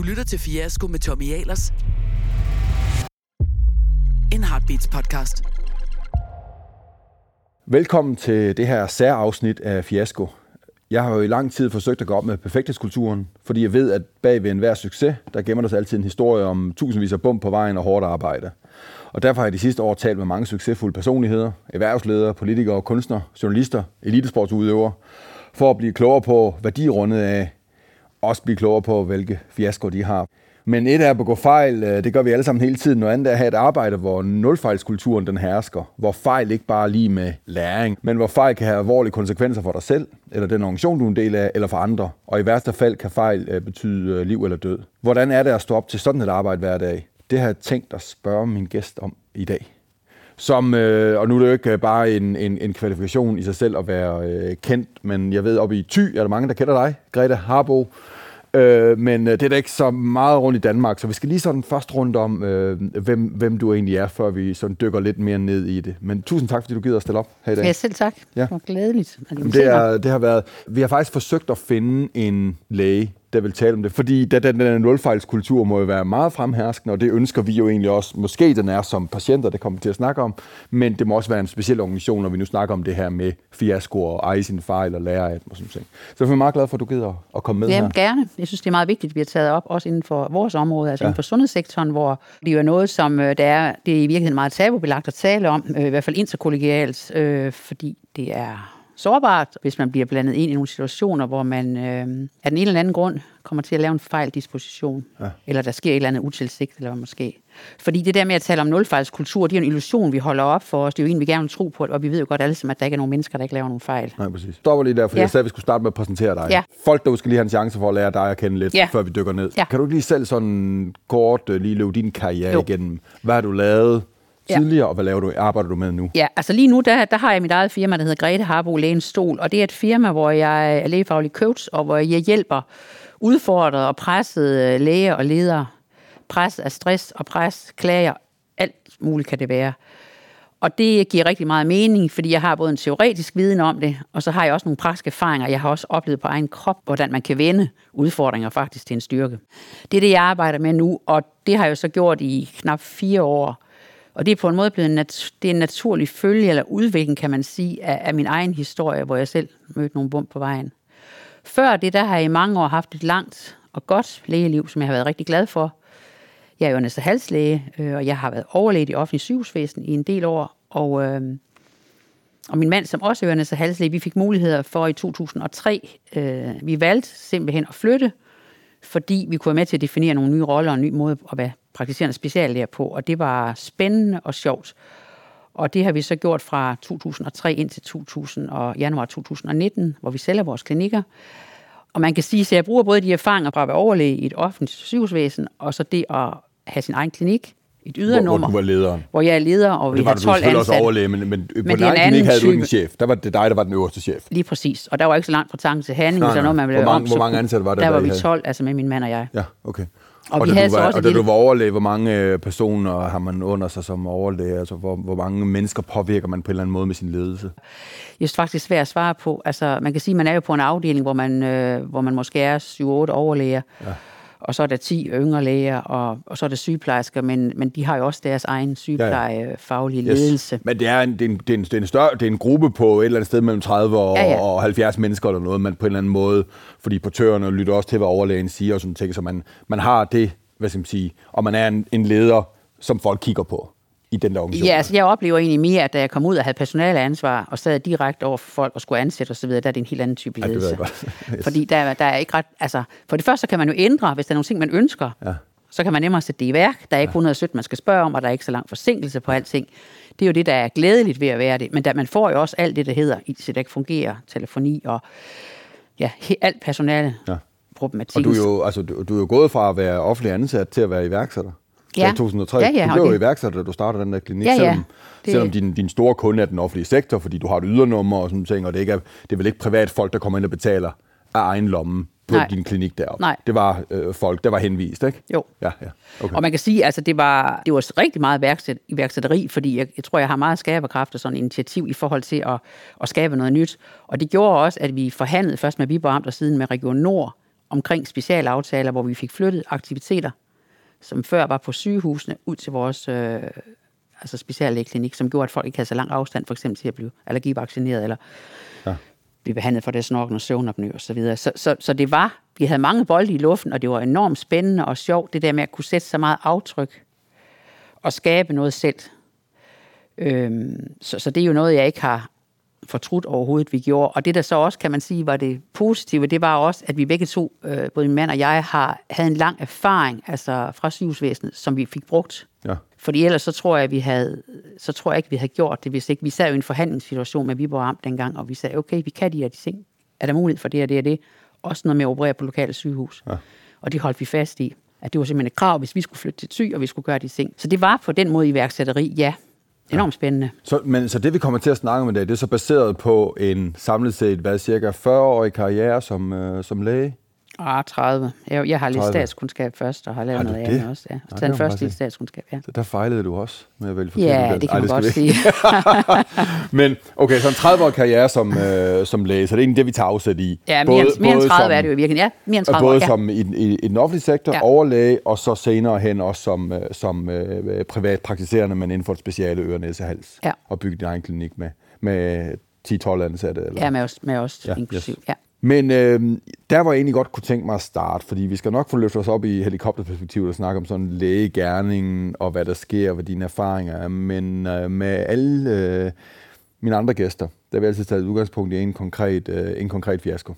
Du lytter til Fiasko med Tommy Ahlers. En Heartbeats podcast. Velkommen til det her særafsnit af Fiasko. Jeg har jo i lang tid forsøgt at gå op med perfekthedskulturen, fordi jeg ved, at bag ved enhver succes, der gemmer der sig altid en historie om tusindvis af bump på vejen og hårdt arbejde. Og derfor har jeg de sidste år talt med mange succesfulde personligheder, erhvervsledere, politikere, kunstnere, journalister, elitesportsudøvere, for at blive klogere på, hvad de er rundet af, også blive klogere på, hvilke fiasko de har. Men et er at begå fejl, øh, det gør vi alle sammen hele tiden. Noget andet er at have et arbejde, hvor nulfejlskulturen den hersker. Hvor fejl ikke bare er lige med læring, men hvor fejl kan have alvorlige konsekvenser for dig selv, eller den organisation, du er en del af, eller for andre. Og i værste fald kan fejl øh, betyde øh, liv eller død. Hvordan er det at stå op til sådan et arbejde hver dag? Det har jeg tænkt at spørge min gæst om i dag. Som, øh, og nu er det jo ikke bare en, en, en kvalifikation i sig selv at være øh, kendt, men jeg ved, oppe i Thy er der mange, der kender dig, Grete Harbo. Øh, men øh, det er da ikke så meget rundt i Danmark, så vi skal lige sådan først rundt om, øh, hvem, hvem du egentlig er, før vi sådan dykker lidt mere ned i det. Men tusind tak, fordi du gider at stille op her i dag. Ja, selv tak. Ja. Det var glædeligt. At det, er, det har været, vi har faktisk forsøgt at finde en læge, der vil tale om det, fordi den, den, den nulfejlskultur må jo være meget fremherskende, og det ønsker vi jo egentlig også. Måske den er som patienter, det kommer til at snakke om, men det må også være en speciel organisation, når vi nu snakker om det her med fiasko og eje sine fejl og lære af dem og sådan noget. Så jeg er meget glad for, at du gider at komme med Jamen, her. gerne. Jeg synes, det er meget vigtigt, at vi har taget op, også inden for vores område, altså Ja. ja. inden for sundhedssektoren, hvor det jo er noget, som øh, der er, det er i virkeligheden meget tabubelagt at tale om, øh, i hvert fald interkollegialt, øh, fordi det er sårbart, hvis man bliver blandet ind i nogle situationer, hvor man øh, af den ene eller anden grund kommer til at lave en fejldisposition, ja. eller der sker et eller andet utilsigtet, eller hvad måske. Fordi det der med at tale om nulfejlskultur, det er jo en illusion, vi holder op for os. Det er jo en, vi gerne vil tro på, og vi ved jo godt alle sammen, at der ikke er nogen mennesker, der ikke laver nogen fejl. Nej, præcis. Stopper lige der, for ja. Jeg sagde, at vi skulle starte med at præsentere dig. Ja. Folk derude skal lige have en chance for at lære dig at kende lidt, Ja. før vi dykker ned. Ja. Kan du lige selv sådan kort øh, lige løbe din karriere Jo. igennem? Hvad har du lavet Ja. tidligere, og hvad laver du, arbejder du med nu? Ja, altså lige nu, der, der har jeg mit eget firma, der hedder Grete Harbo Lægens Stol, og det er et firma, hvor jeg er lægefaglig coach, og hvor jeg hjælper udfordrede og pressede øh, læger og ledere. Pres af stress og pres, klager, alt muligt kan det være. Og det giver rigtig meget mening, fordi jeg har både en teoretisk viden om det, og så har jeg også nogle praktiske erfaringer. Jeg har også oplevet på egen krop, hvordan man kan vende udfordringer faktisk til en styrke. Det er det, jeg arbejder med nu, og det har jeg jo så gjort i knap fire år. Og det er på en måde blevet en, nat- det er en naturlig følge eller udvikling, kan man sige, af, af min egen historie, hvor jeg selv mødte nogle bump på vejen. Før det, der har jeg i mange år haft et langt og godt lægeliv, som jeg har været rigtig glad for. Jeg er jo næste halslæge, øh, og jeg har været overlæge i offentlig sygehusvæsen i en del år. Og, øh, og min mand, som også er næste halslæge, vi fik muligheder for i 2003. Øh, vi valgte simpelthen at flytte, fordi vi kunne være med til at definere nogle nye roller og en ny måde at være praktiserende speciallæger på. Og det var spændende og sjovt. Og det har vi så gjort fra 2003 ind til 2000 og januar 2019, hvor vi sælger vores klinikker. Og man kan sige, at jeg bruger både de erfaringer fra at være overlæge i et offentligt sygehusvæsen, og så det at have sin egen klinik, et Hvor, ydernummer, hvor du var lederen. hvor jeg er leder, og vi Det var har du 12 selvfølgelig også ansatte. overlæge, men, men, men på din en egen klinik havde du ikke en type. chef. Der var det dig, der var den øverste chef. Lige præcis. Og der var ikke så langt fra tanken til handling, Nej, noget, nej. man ville Hvor mange- om. hvor så mange ansatte var der, Der der var vi havde? 12, altså med min mand og jeg. Ja, okay. Og vi da du var, og da du var overlæge, hvor mange øh, personer har man under sig som overlæge? Altså, hvor, hvor mange mennesker påvirker man på en eller anden måde med sin ledelse? Faktisk, det er svært at svare på. Altså, man kan sige, at man er jo på en afdeling, hvor man, øh, hvor man måske er 7-8 overlæger. Ja. Og så er der 10 yngre læger, og, og så er der sygeplejersker, men, men de har jo også deres egen sygeplejefaglige yes. ledelse. Men det er, en, det, er en, det, er en, det, er en større, det er en gruppe på et eller andet sted mellem 30 og, Ja, ja. og 70 mennesker eller noget, man på en eller anden måde, fordi portørerne lytter også til, hvad overlægen siger og sådan ting, så man, man har det, hvad skal man sige, og man er en, en leder, som folk kigger på i den der organisation. Ja, altså jeg oplever egentlig mere, at da jeg kom ud og havde personale ansvar og sad direkte over for folk og skulle ansætte osv., der er det en helt anden type Ja, det ledelse. godt. Yes. Fordi der, der er ikke ret... Altså, for det første kan man jo ændre, hvis der er nogle ting, man ønsker. Ja. Så kan man nemmere sætte det i værk. Der er ikke 117, man skal spørge om, og der er ikke så lang forsinkelse på alting. Det er jo det, der er glædeligt ved at være det. Men der, man får jo også alt det, der hedder, IT, der ikke fungerer, telefoni og ja, alt personale. Ja. Og du er, jo, altså, du, du er jo gået fra at være offentlig ansat til at være iværksætter. Ja. I 2003. Ja, ja, du blev jo det- iværksætter, da du startede den der klinik, Ja, ja. selvom, Det- selvom din, din store kunde er den offentlige sektor, fordi du har et ydernummer og sådan ting, og det, ikke er, det er vel ikke privat folk, der kommer ind og betaler af egen lomme på Nej. din klinik deroppe. Nej. Det var øh, folk, der var henvist, ikke? Jo. Ja, ja. Okay. Og man kan sige, altså det var, det var rigtig meget iværksæt, iværksætteri, fordi jeg, jeg tror, jeg har meget skaberkraft og sådan initiativ i forhold til at, at skabe noget nyt. Og det gjorde også, at vi forhandlede først med Viborg Amt og siden med Region Nord omkring specialaftaler, hvor vi fik flyttet aktiviteter, som før var på sygehusene, ud til vores øh, altså speciallægeklinik, som gjorde, at folk ikke havde så lang afstand, for eksempel til at blive allergivaccineret, eller ja. blive behandlet for deres snorken og søvnopnø og så videre. Så, så, så det var, vi havde mange bolde i luften, og det var enormt spændende og sjovt, det der med at kunne sætte så meget aftryk og skabe noget selv. Øhm, så, så det er jo noget, jeg ikke har fortrudt overhovedet, vi gjorde. Og det, der så også, kan man sige, var det positive, det var også, at vi begge to, øh, både min mand og jeg, har, havde en lang erfaring altså fra sygehusvæsenet, som vi fik brugt. Ja. Fordi ellers så tror jeg, vi havde, så tror jeg ikke, vi havde gjort det, hvis ikke. Vi sad jo i en forhandlingssituation med Viborg Amt dengang, og vi sagde, okay, vi kan de her de ting. Er der mulighed for det og det og det? Også noget med at operere på lokale sygehus. Ja. Og det holdt vi fast i. At det var simpelthen et krav, hvis vi skulle flytte til Thy, og vi skulle gøre de ting. Så det var på den måde iværksætteri, ja. Enormt spændende. Så, men, så det, vi kommer til at snakke om i dag, det er så baseret på en samlet set, hvad cirka 40-årig karriere som, øh, som læge? Ah, 30. Jeg, jeg har lidt 30. statskundskab først, og har lavet har noget andet også. Ja. Så den første i statskundskab, ja. Så der fejlede du også med at vælge forkert Ja, det kan Ej, man godt sige. Men okay, så en 30-årig karriere som, øh, som læge, så det er egentlig det, vi tager afsæt i. Ja, mere, både, mere end 30 som, er det jo i virkeligheden. Ja, mere end 30 Både år, ja. som i, i, i den offentlige sektor, ja. overlæge, og så senere hen også som, øh, som øh, privatpraktiserende, men inden for et speciale øre, næse, hals. Ja. Og bygge din egen klinik med, med 10-12 ansatte. Eller? Ja, med os, med os ja, inklusiv. Yes. Ja. Men øh, der var jeg egentlig godt kunne tænke mig at starte, fordi vi skal nok få løftet os op i helikopterperspektivet og snakke om sådan lægegærningen og hvad der sker, hvad dine erfaringer er. Men øh, med alle øh, mine andre gæster, der vil jeg altid tage udgangspunkt i en konkret, øh, en konkret fiasko.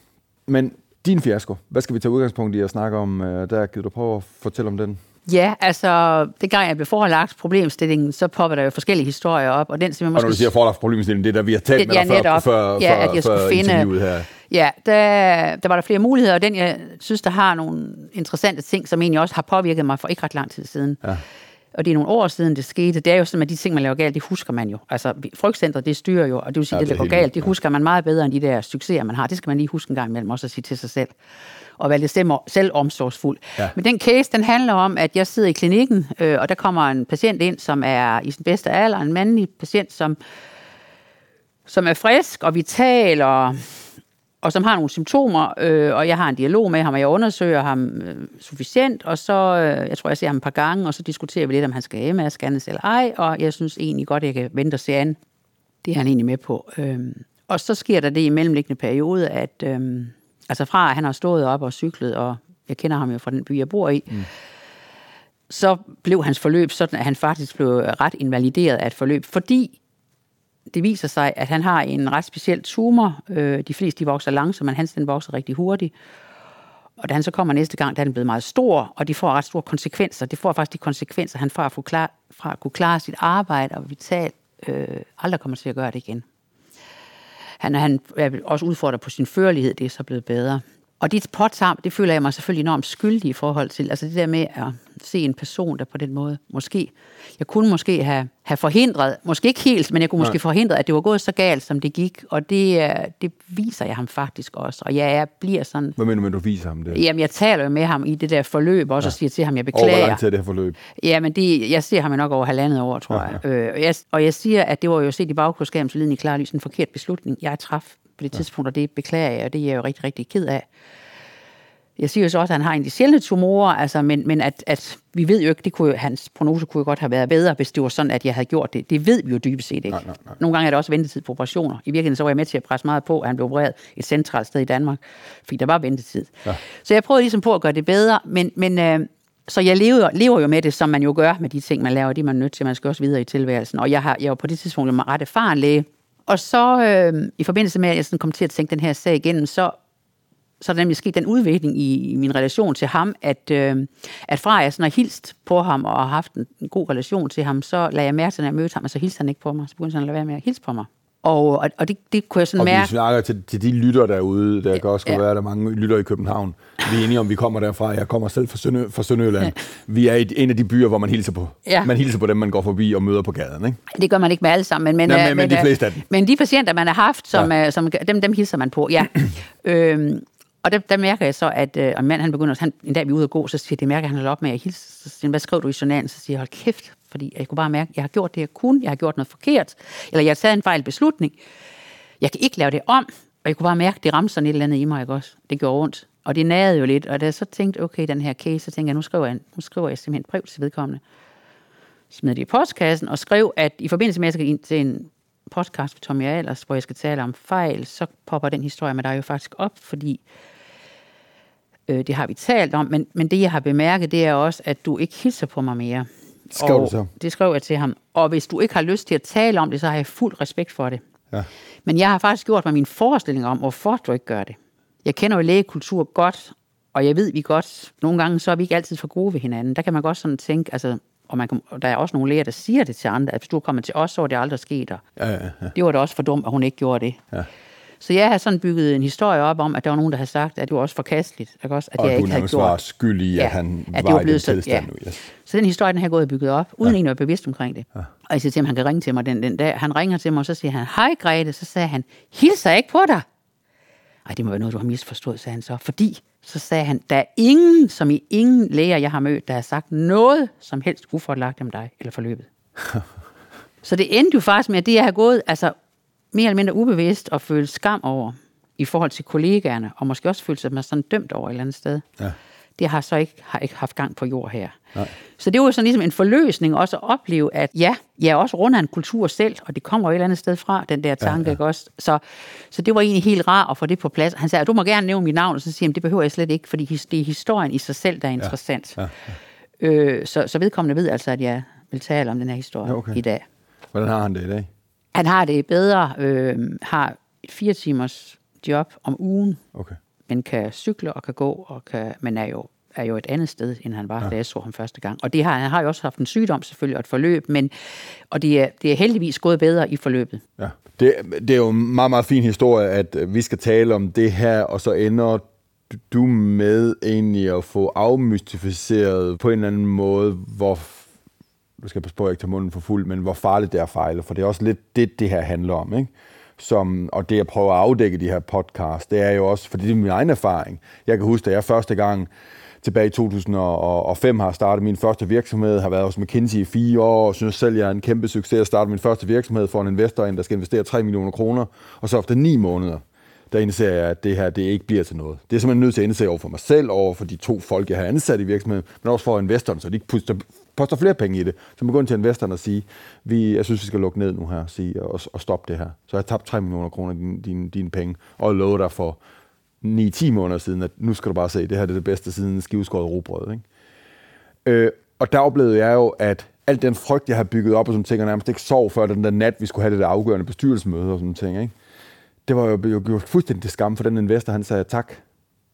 Men din fiasko, hvad skal vi tage udgangspunkt i at snakke om? Øh, der kan du prøve at fortælle om den. Ja, altså, det gang jeg blev forelagt problemstillingen, så popper der jo forskellige historier op. Og, den, som jeg måske... og når du siger forelagt problemstillingen, det er der, vi har talt med ja, dig før, før, ja, at jeg skulle finde, her. Ja, der, der var der flere muligheder, og den, jeg synes, der har nogle interessante ting, som egentlig også har påvirket mig for ikke ret lang tid siden. Ja. Og det er nogle år siden, det skete. Det er jo sådan, at de ting, man laver galt, det husker man jo. Altså, frygtcentret, det styrer jo, og det vil sige, ja, det, der går galt, det husker man meget bedre end de der succeser, man har. Det skal man lige huske en gang imellem, også at sige til sig selv og være lidt selv omsorgsfuld. Ja. Men den case, den handler om, at jeg sidder i klinikken, øh, og der kommer en patient ind, som er i sin bedste alder, en mandlig patient, som, som er frisk og vital, og, og som har nogle symptomer, øh, og jeg har en dialog med ham, og jeg undersøger ham øh, sufficient, og så, øh, jeg tror, jeg ser ham et par gange, og så diskuterer vi lidt, om han skal MS-scannes eller ej, og jeg synes egentlig godt, at jeg kan vente og se an. Det er han egentlig med på. Øh, og så sker der det i mellemliggende periode, at... Øh, Altså fra, at han har stået op og cyklet, og jeg kender ham jo fra den by, jeg bor i, mm. så blev hans forløb sådan, at han faktisk blev ret invalideret af et forløb, fordi det viser sig, at han har en ret speciel tumor. Øh, de fleste de vokser langsomt, men hans den vokser rigtig hurtigt. Og da han så kommer næste gang, der er den blevet meget stor, og de får ret store konsekvenser. Det får faktisk de konsekvenser, han fra at, få klar, fra at kunne klare sit arbejde og vital øh, aldrig kommer til at gøre det igen. Han, han er også udfordret på sin førlighed, det er så blevet bedre. Og det påtager, det føler jeg mig selvfølgelig enormt skyldig i forhold til. Altså det der med at se en person, der på den måde, måske, jeg kunne måske have, have forhindret, måske ikke helt, men jeg kunne måske Nej. forhindret, at det var gået så galt, som det gik. Og det, det viser jeg ham faktisk også. Og jeg, jeg bliver sådan... Hvad mener du du viser ham det? Jamen, jeg taler jo med ham i det der forløb, også ja. og siger til ham, jeg beklager. Over hvor lang tid er det her forløb? Jamen, det, jeg ser ham nok over halvandet år, tror ja, ja. jeg. Øh, og jeg. Og jeg siger, at det var jo set i bagklodskaben, så i klar lys en forkert beslutning, jeg traf på det tidspunkt, og det beklager jeg, og det er jeg jo rigtig, rigtig ked af. Jeg siger jo så også, at han har en af de sjældne tumorer, altså, men, men at, at vi ved jo ikke, det kunne jo, hans prognose kunne jo godt have været bedre, hvis det var sådan, at jeg havde gjort det. Det ved vi jo dybest set ikke. Nej, nej, nej. Nogle gange er der også ventetid på operationer. I virkeligheden så var jeg med til at presse meget på, at han blev opereret et centralt sted i Danmark, fordi der var ventetid. Ja. Så jeg prøvede ligesom på at gøre det bedre, men, men øh, så jeg lever, lever jo med det, som man jo gør med de ting, man laver. Det man er nødt til, man skal også videre i tilværelsen. Og jeg, har, jeg var på det tidspunkt jo ret erfaren læge. Og så øh, i forbindelse med, at jeg sådan kom til at tænke den her sag igennem, så så er der nemlig sket den udvikling i, i min relation til ham, at, øh, at fra jeg sådan har hilst på ham og har haft en, en god relation til ham, så lagde jeg mærke til, når jeg mødte ham, og så hilste han ikke på mig. Så begyndte han at lade være med at hilse på mig. Og, og, og det, det kunne jeg sådan og mærke... Og vi snakker til, til de lytter derude, der kan også ja. være, at der er mange lytter i København. Vi er enige om, vi kommer derfra. Jeg kommer selv fra, Sønø, fra Sønderjylland. Ja. Vi er i en af de byer, hvor man hilser på. Ja. Man hilser på dem, man går forbi og møder på gaden. Ikke? Det gør man ikke med alle sammen. Men, men, Nej, men, men, men de fleste af dem. Men de patienter, man har haft, som, ja. som, dem, dem hilser man på. Ja. øhm, og der, der mærker jeg så, at øh, en mand, han begynder, han, en dag vi er ude at gå, så siger det mærker, at han holder op med at hilse. Så siger hvad skrev du i journalen? Så siger jeg, hold kæft, fordi jeg kunne bare mærke, at jeg har gjort det, jeg kunne, jeg har gjort noget forkert, eller jeg har taget en fejl beslutning. Jeg kan ikke lave det om, og jeg kunne bare mærke, at det ramte sådan et eller andet i mig, ikke også? Det gjorde ondt. Og det nagede jo lidt, og da jeg så tænkte, okay, den her case, så tænkte jeg, nu skriver jeg, nu skriver jeg simpelthen et brev til vedkommende. Smed det i postkassen og skrev, at i forbindelse med, at jeg skal ind til en podcast med Tommy Ahlers, hvor jeg skal tale om fejl, så popper den historie med dig jo faktisk op, fordi øh, det har vi talt om, men, men det jeg har bemærket, det er også, at du ikke hilser på mig mere. Skrev du så? Det skrev jeg til ham. Og hvis du ikke har lyst til at tale om det, så har jeg fuld respekt for det. Ja. Men jeg har faktisk gjort mig min forestilling om, hvorfor du ikke gør det. Jeg kender jo lægekultur godt, og jeg ved, vi godt, nogle gange så er vi ikke altid for gode ved hinanden. Der kan man godt sådan tænke, altså, og, man kan, og der er også nogle læger, der siger det til andre, at hvis du kommer til os, så er det aldrig sket. Og Ja, ja, ja. det var da også for dumt, at hun ikke gjorde det. Ja. Så jeg har sådan bygget en historie op om, at der var nogen, der har sagt, at det var også forkasteligt. Ikke også? At Og jeg du ikke havde var gjort. skyld i, at Ja, han at var var i den så- tilstand ja. nu. Yes. Så den historie, den har jeg gået og bygget op, uden ja. egentlig at være bevidst omkring det. Ja. Og jeg siger til ham, han kan ringe til mig den, den dag. Han ringer til mig, og så siger han, hej Grete. Så sagde han, hilser ikke på dig? Ej, det må være noget, du har misforstået, sagde han så. Fordi, så sagde han, der er ingen, som i ingen læger, jeg har mødt, der har sagt noget som helst uforlagt om dig eller forløbet. så det endte jo faktisk med, at det, jeg har gået, altså mere eller mindre ubevidst og følt skam over i forhold til kollegaerne, og måske også følt sig mig sådan dømt over et eller andet sted. Ja. Det har så ikke, har ikke haft gang på jord her. Nej. Så det var sådan ligesom en forløsning også at opleve, at ja, jeg er også rundt af en kultur selv, og det kommer jo et eller andet sted fra, den der tanke, ja, ja. ikke også? Så, så det var egentlig helt rart at få det på plads. Han sagde, du må gerne nævne mit navn, og så siger han, det behøver jeg slet ikke, fordi det er historien i sig selv, der er interessant. Ja, ja. Øh, så, så vedkommende ved altså, at jeg vil tale om den her historie Ja, ja, okay. i dag. Hvordan har han det i dag? Han har det bedre, øh, har et fire timers job om ugen, Okay. men kan cykle og kan gå, og kan, men er jo, er jo et andet sted, end han var, ja. da jeg så ham første gang. Og det har, han har jo også haft en sygdom selvfølgelig, og et forløb, men, og det er, det er heldigvis gået bedre i forløbet. Ja. Det, det er jo en meget, meget fin historie, at øh, vi skal tale om det her, og så ender du med egentlig at få afmystificeret på en eller anden måde, hvor du skal passe på, at jeg ikke tager munden for fuld, men hvor farligt det er at fejle, for det er også lidt det, det her handler om, ikke? Som, og det, jeg prøver at afdække i de her podcast, det er jo også, fordi det er min egen erfaring. Jeg kan huske, da jeg første gang tilbage i 2005 har startet min første virksomhed, har været hos McKinsey i fire år, og synes selv, jeg er en kæmpe succes at starte min første virksomhed for en investor, der skal investere 3 millioner kroner, og så efter ni måneder, der indser jeg, at det her det ikke bliver til noget. Det er simpelthen nødt til at indse over for mig selv, over for de to folk, jeg har ansat i virksomheden, men også for investoren, så de ikke puster, poster flere penge i det. Så må gå ind til investoren og sige, vi, jeg synes, vi skal lukke ned nu her sige, og, og stoppe det her. Så jeg har tabt 3 millioner kroner af din, dine, dine penge, og lovet dig for 9-10 måneder siden, at nu skal du bare se, det her det er det bedste siden skiveskåret robrød. Ikke? Øh, og der oplevede jeg jo, at alt den frygt, jeg har bygget op og sådan ting, og nærmest ikke sov før den der nat, vi skulle have det der afgørende bestyrelsesmøde og sådan ting, ikke? det var jo jo gjort fuldstændig til skam for den investor, han sagde tak.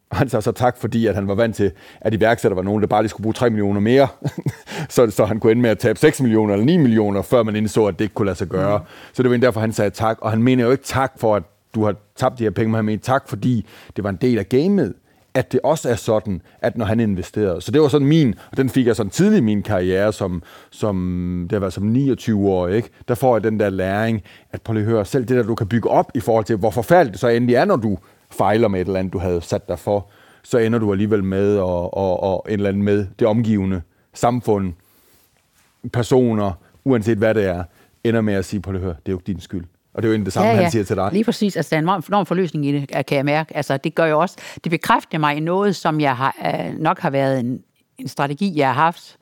Og han sagde så tak, fordi at han var vant til, at iværksætter var nogen, der bare lige skulle bruge 3 millioner mere. så, så han kunne ende med at tabe 6 millioner eller 9 millioner, før man indså, at det ikke kunne lade sig gøre. Mm. Så det var derfor, han sagde tak. Og han mener jo ikke tak for, at du har tabt de her penge, men han mener tak, fordi det var en del af gamet at det også er sådan, at når han investerede. Så det var sådan min, og den fik jeg sådan tidlig i min karriere, som, som det var som 29 år, ikke? der får jeg den der læring, at prøv lige at høre, selv det der, du kan bygge op i forhold til, hvor forfærdeligt det så endelig er, når du fejler med et eller andet, du havde sat dig for, så ender du alligevel med, og, og, og en eller anden med det omgivende samfund, personer, uanset hvad det er, ender med at sige, lige at høre, det er jo ikke din skyld. Og det er jo egentlig det samme, ja, ja. han siger til dig. Lige præcis. Altså, der er en enorm- enorm forløsning i det, kan jeg mærke. Altså, det gør jo også, det bekræfter mig i noget, som jeg har, øh, nok har været en, en strategi, jeg har haft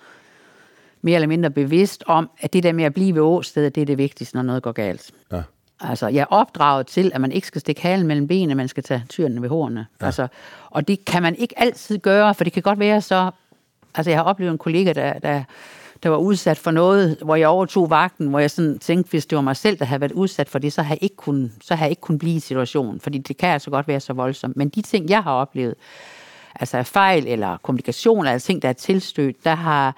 mere eller mindre bevidst om, at det der med at blive ved åstedet, det er det vigtigste, når noget går galt. Ja. Altså, jeg er opdraget til, at man ikke skal stikke halen mellem benene, man skal tage tyrene ved hornene. Ja. Altså, og det kan man ikke altid gøre, for det kan godt være så... Altså, jeg har oplevet en kollega, der, der, der var udsat for noget, hvor jeg overtog vagten, hvor jeg sådan tænkte, hvis det var mig selv, der havde været udsat for det, så har jeg ikke kun, så har jeg ikke kun blive i situationen, fordi det kan altså godt være så voldsomt. Men de ting, jeg har oplevet, altså fejl eller kommunikation, eller ting, der er tilstødt, der har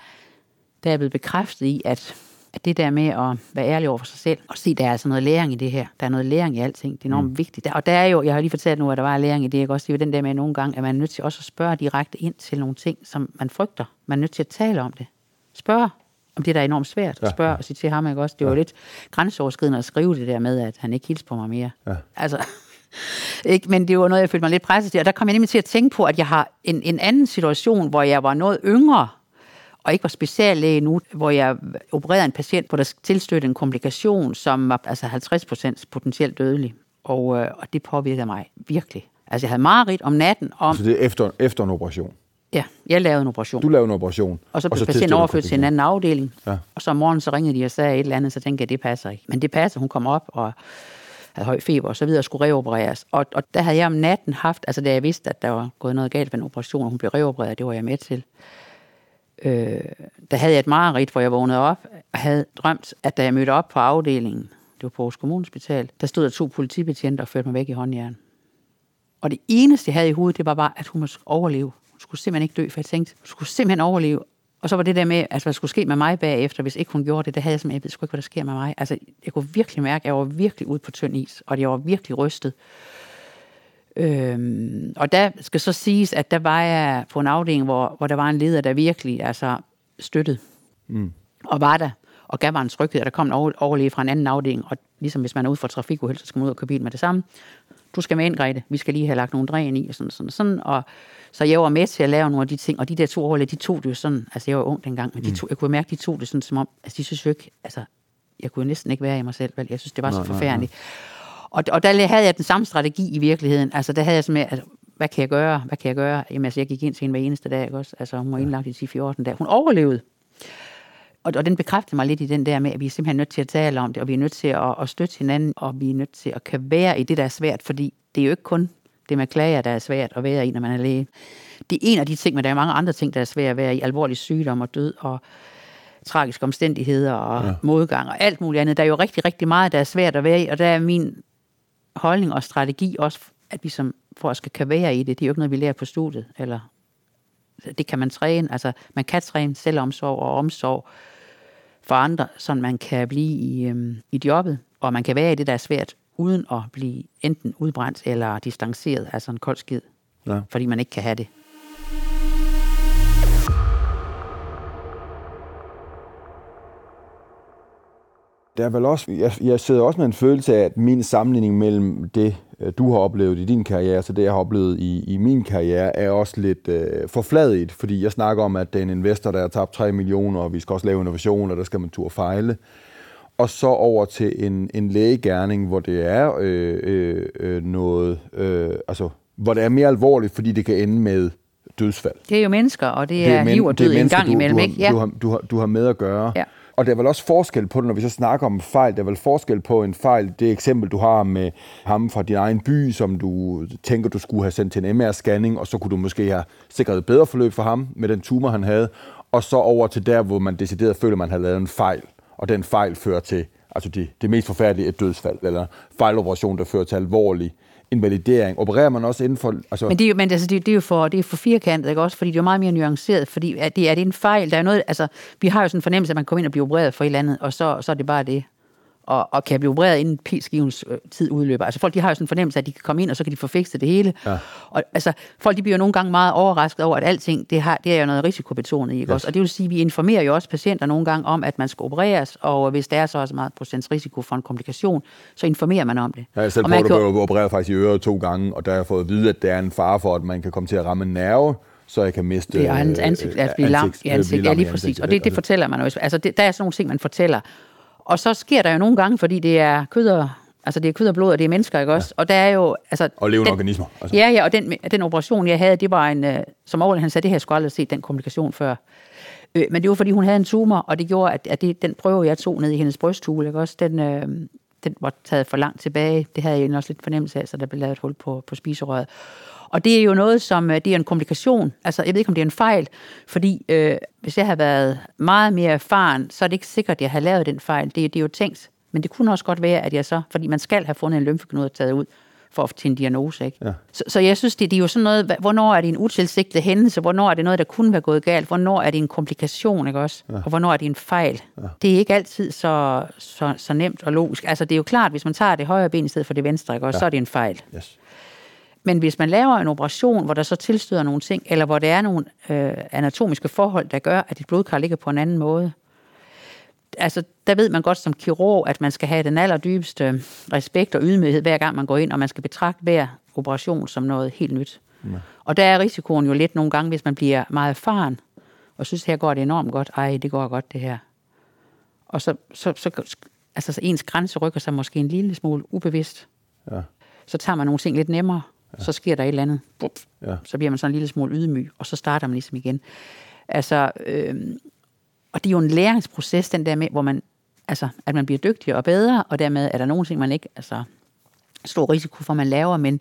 der er blevet bekræftet i, at, at det der med at være ærlig over for sig selv, og se, der er altså noget læring i det her. Der er noget læring i alting. Det er enormt mm. vigtigt. Der, og der er jo, jeg har lige fortalt nu, at der var læring i det. Jeg kan også sige, den der med nogle gange, at man er nødt til også at spørge direkte ind til nogle ting, som man frygter. Man er nødt til at tale om det. Spørge om det, der er enormt svært. At spørge og sige til ham, ikke også? Det var jo lidt grænseoverskridende at skrive det der med, at han ikke hilser på mig mere. Ja. Altså, ikke? Men det var noget, jeg følte mig lidt presset til. Og der kom jeg nemlig til at tænke på, at jeg har en, en anden situation, hvor jeg var noget yngre, og ikke var speciallæge nu, hvor jeg opererede en patient, hvor der tilstødte en komplikation, som var altså 50% potentielt dødelig. Og, øh, og det påvirkede mig virkelig. Altså, jeg havde mareridt om natten om... Så det er efter, efter en operation? Ja, jeg lavede en operation. Du lavede en operation? Og så blev og så patienten overført til en anden afdeling. Ja. Og så om morgenen så ringede de og sagde et eller andet, så tænkte jeg, det passer ikke. Men det passer, hun kom op og havde høj feber og så videre, og skulle reopereres. Og, og der havde jeg om natten haft, altså da jeg vidste, at der var gået noget galt ved en operation, og hun blev reopereret, det var jeg med til. Øh, der havde jeg et mareridt, hvor jeg vågnede op og havde drømt, at da jeg mødte op på afdelingen, det var på Aarhus Kommunehospital, der stod der to politibetjente og førte mig væk i håndjern. Og det eneste, jeg havde i hovedet, det var bare, at hun måtte overleve. Hun skulle simpelthen ikke dø, for jeg tænkte, hun skulle simpelthen overleve. Og så var det der med, altså, hvad skulle ske med mig bagefter, hvis ikke hun gjorde det, det havde jeg simpelthen, jeg ved sgu ikke, hvad der sker med mig. Altså, jeg kunne virkelig mærke, at jeg var virkelig ude på tynd is, og jeg var virkelig rystet. Øhm, og der skal så siges, at der var jeg på en afdeling, hvor, hvor der var en leder, der virkelig altså, støttede. Mm. Og var der, og gav mig en tryghed, og der kom en over, overlæge fra en anden afdeling, og ligesom hvis man er ude for trafikuheld, så skal man ud og købe bil med det samme. Du skal med ind, Grete. Vi skal lige have lagt nogle dræn i, og sådan, sådan, sådan. Og så jeg var med til at lave nogle af de ting, og de der to overlæge, de tog det jo sådan, altså jeg var ung dengang, men de to, jeg kunne mærke, de tog det sådan som om, altså de synes jo ikke, altså jeg kunne næsten ikke være i mig selv, vel? Jeg synes, det var så forfærdeligt. Og, og der havde jeg den samme strategi i virkeligheden. Altså, der havde jeg sådan med, altså, hvad kan jeg gøre? Hvad kan jeg gøre? Jamen, altså, jeg gik ind til hende hver eneste dag, ikke også? Altså, hun var indlagt i 10-14 dage. Hun overlevede. Og, og den bekræftede mig lidt i den der med, at vi er simpelthen nødt til at tale om det, og vi er nødt til at, at støtte hinanden, og vi er nødt til at kan være i det, der er svært, fordi det er jo ikke kun det med klager, der er svært at være i, når man er læge. Det er en af de ting, men der er mange andre ting, der er svært at være i. Alvorlig sygdom og død og tragiske omstændigheder og ja. modgang og alt muligt andet. Der er jo rigtig, rigtig meget, der er svært at være i, og der er min holdning og strategi også, at vi som for at skal kan være i det, det er jo ikke noget, vi lærer på studiet, eller det kan man træne, altså man kan træne selvomsorg og omsorg for andre, så man kan blive i, øhm, i jobbet, og man kan være i det, der er svært, uden at blive enten udbrændt eller distanceret, altså en kold skid, ja. fordi man ikke kan have det. Der er vel også, jeg, jeg sidder også med en følelse af, at min sammenligning mellem det, du har oplevet i din karriere, så det, jeg har oplevet i, i min karriere, er også lidt øh, forfladigt, fordi jeg snakker om, at det er en investor, der har tabt 3 millioner, og vi skal også lave innovation, og der skal man turde fejle. Og så over til en, en lægegærning, hvor det er øh, øh, øh, noget, øh, altså, hvor det er mere alvorligt, fordi det kan ende med dødsfald. Det er jo mennesker, og det, det er, er liv og død en gang imellem, du, ikke? Ja. Du, har, du, har, du har med at gøre. Ja. Og der er vel også forskel på det, når vi så snakker om fejl. Der er vel forskel på en fejl, det eksempel, du har med ham fra din egen by, som du tænker, du skulle have sendt til en MR-scanning, og så kunne du måske have sikret et bedre forløb for ham med den tumor, han havde, og så over til der, hvor man decideret føler, at man har lavet en fejl, og den fejl fører til altså det, det mest forfærdelige et dødsfald, eller fejloperation, der fører til alvorlig invalidering. Opererer man også inden for... Altså... Men, det er, jo, men altså, det, det, er jo for, det er for firkantet, ikke også? Fordi det er jo meget mere nuanceret, fordi er det, er det en fejl? Der er noget, altså, vi har jo sådan en fornemmelse, at man kommer ind og bliver opereret for et eller andet, og så, så er det bare det og, og kan blive opereret inden p-skivens øh, tid udløber. Altså folk, de har jo sådan en fornemmelse, at de kan komme ind, og så kan de få fikset det hele. Ja. Og altså, folk, de bliver jo nogle gange meget overrasket over, at alting, det, har, det er jo noget risikobetonet i, ikke yes. også? Og det vil sige, at vi informerer jo også patienter nogle gange om, at man skal opereres, og hvis der er så også meget procents risiko for en komplikation, så informerer man om det. Ja, jeg selv og man kan... opereret faktisk i øret to gange, og der har jeg fået at vide, at der er en fare for, at man kan komme til at ramme en nerve, så jeg kan miste... Det er ansigt, ansigt, at blive lam i ansigt, ja, lige præcis. Og det, det fortæller man jo. Altså, det, der er sådan nogle ting, man fortæller. Og så sker der jo nogle gange, fordi det er kød og, altså det er kød og blod, og det er mennesker, ikke også? Ja. Og der er jo... Altså, og levende den, organismer. Altså. Ja, ja, og den, den operation, jeg havde, det var en... Uh, som overlægen han sagde, det her skulle aldrig set den komplikation før. Øh, men det var, fordi hun havde en tumor, og det gjorde, at, at det, den prøve, jeg tog ned i hendes brysthule, ikke også? Den, øh, den var taget for langt tilbage. Det havde jeg også lidt fornemmelse af, så der blev lavet et hul på, på spiserøret. Og det er jo noget, som øh, det er en komplikation. Altså, jeg ved ikke, om det er en fejl, fordi øh, hvis jeg havde været meget mere erfaren, så er det ikke sikkert, at jeg har lavet den fejl. Det, det er jo tænkt. Men det kunne også godt være, at jeg så, fordi man skal have fundet en lymfeknude taget ud, for at til en diagnose. Ikke? Ja. Så, så jeg synes, det, det er jo sådan noget, hvornår er det en utilsigtet hændelse, hvornår er det noget, der kunne være gået galt, hvornår er det en komplikation, ikke også? Ja. Og hvornår er det en fejl? Ja. Det er ikke altid så, så, så nemt og logisk. Altså, det er jo klart, hvis man tager det højre ben i stedet for det venstre, ikke også? Ja. så er det en fejl. Yes. Men hvis man laver en operation, hvor der så tilstøder nogle ting, eller hvor der er nogle øh, anatomiske forhold, der gør, at dit blodkar ligger på en anden måde, altså, der ved man godt som kirurg, at man skal have den allerdybeste respekt og ydmyghed, hver gang man går ind, og man skal betragte hver operation som noget helt nyt. Ja. Og der er risikoen jo lidt nogle gange, hvis man bliver meget erfaren, og synes, her går det enormt godt. Ej, det går godt, det her. Og så, så, så altså, så ens grænse rykker sig måske en lille smule ubevidst. Ja. Så tager man nogle ting lidt nemmere ja. så sker der et eller andet. Bup, ja. Så bliver man sådan en lille smule ydmyg, og så starter man ligesom igen. Altså, øh, og det er jo en læringsproces, den der med, hvor man, altså, at man bliver dygtigere og bedre, og dermed er der nogle ting, man ikke, altså, stor risiko for, man laver, men,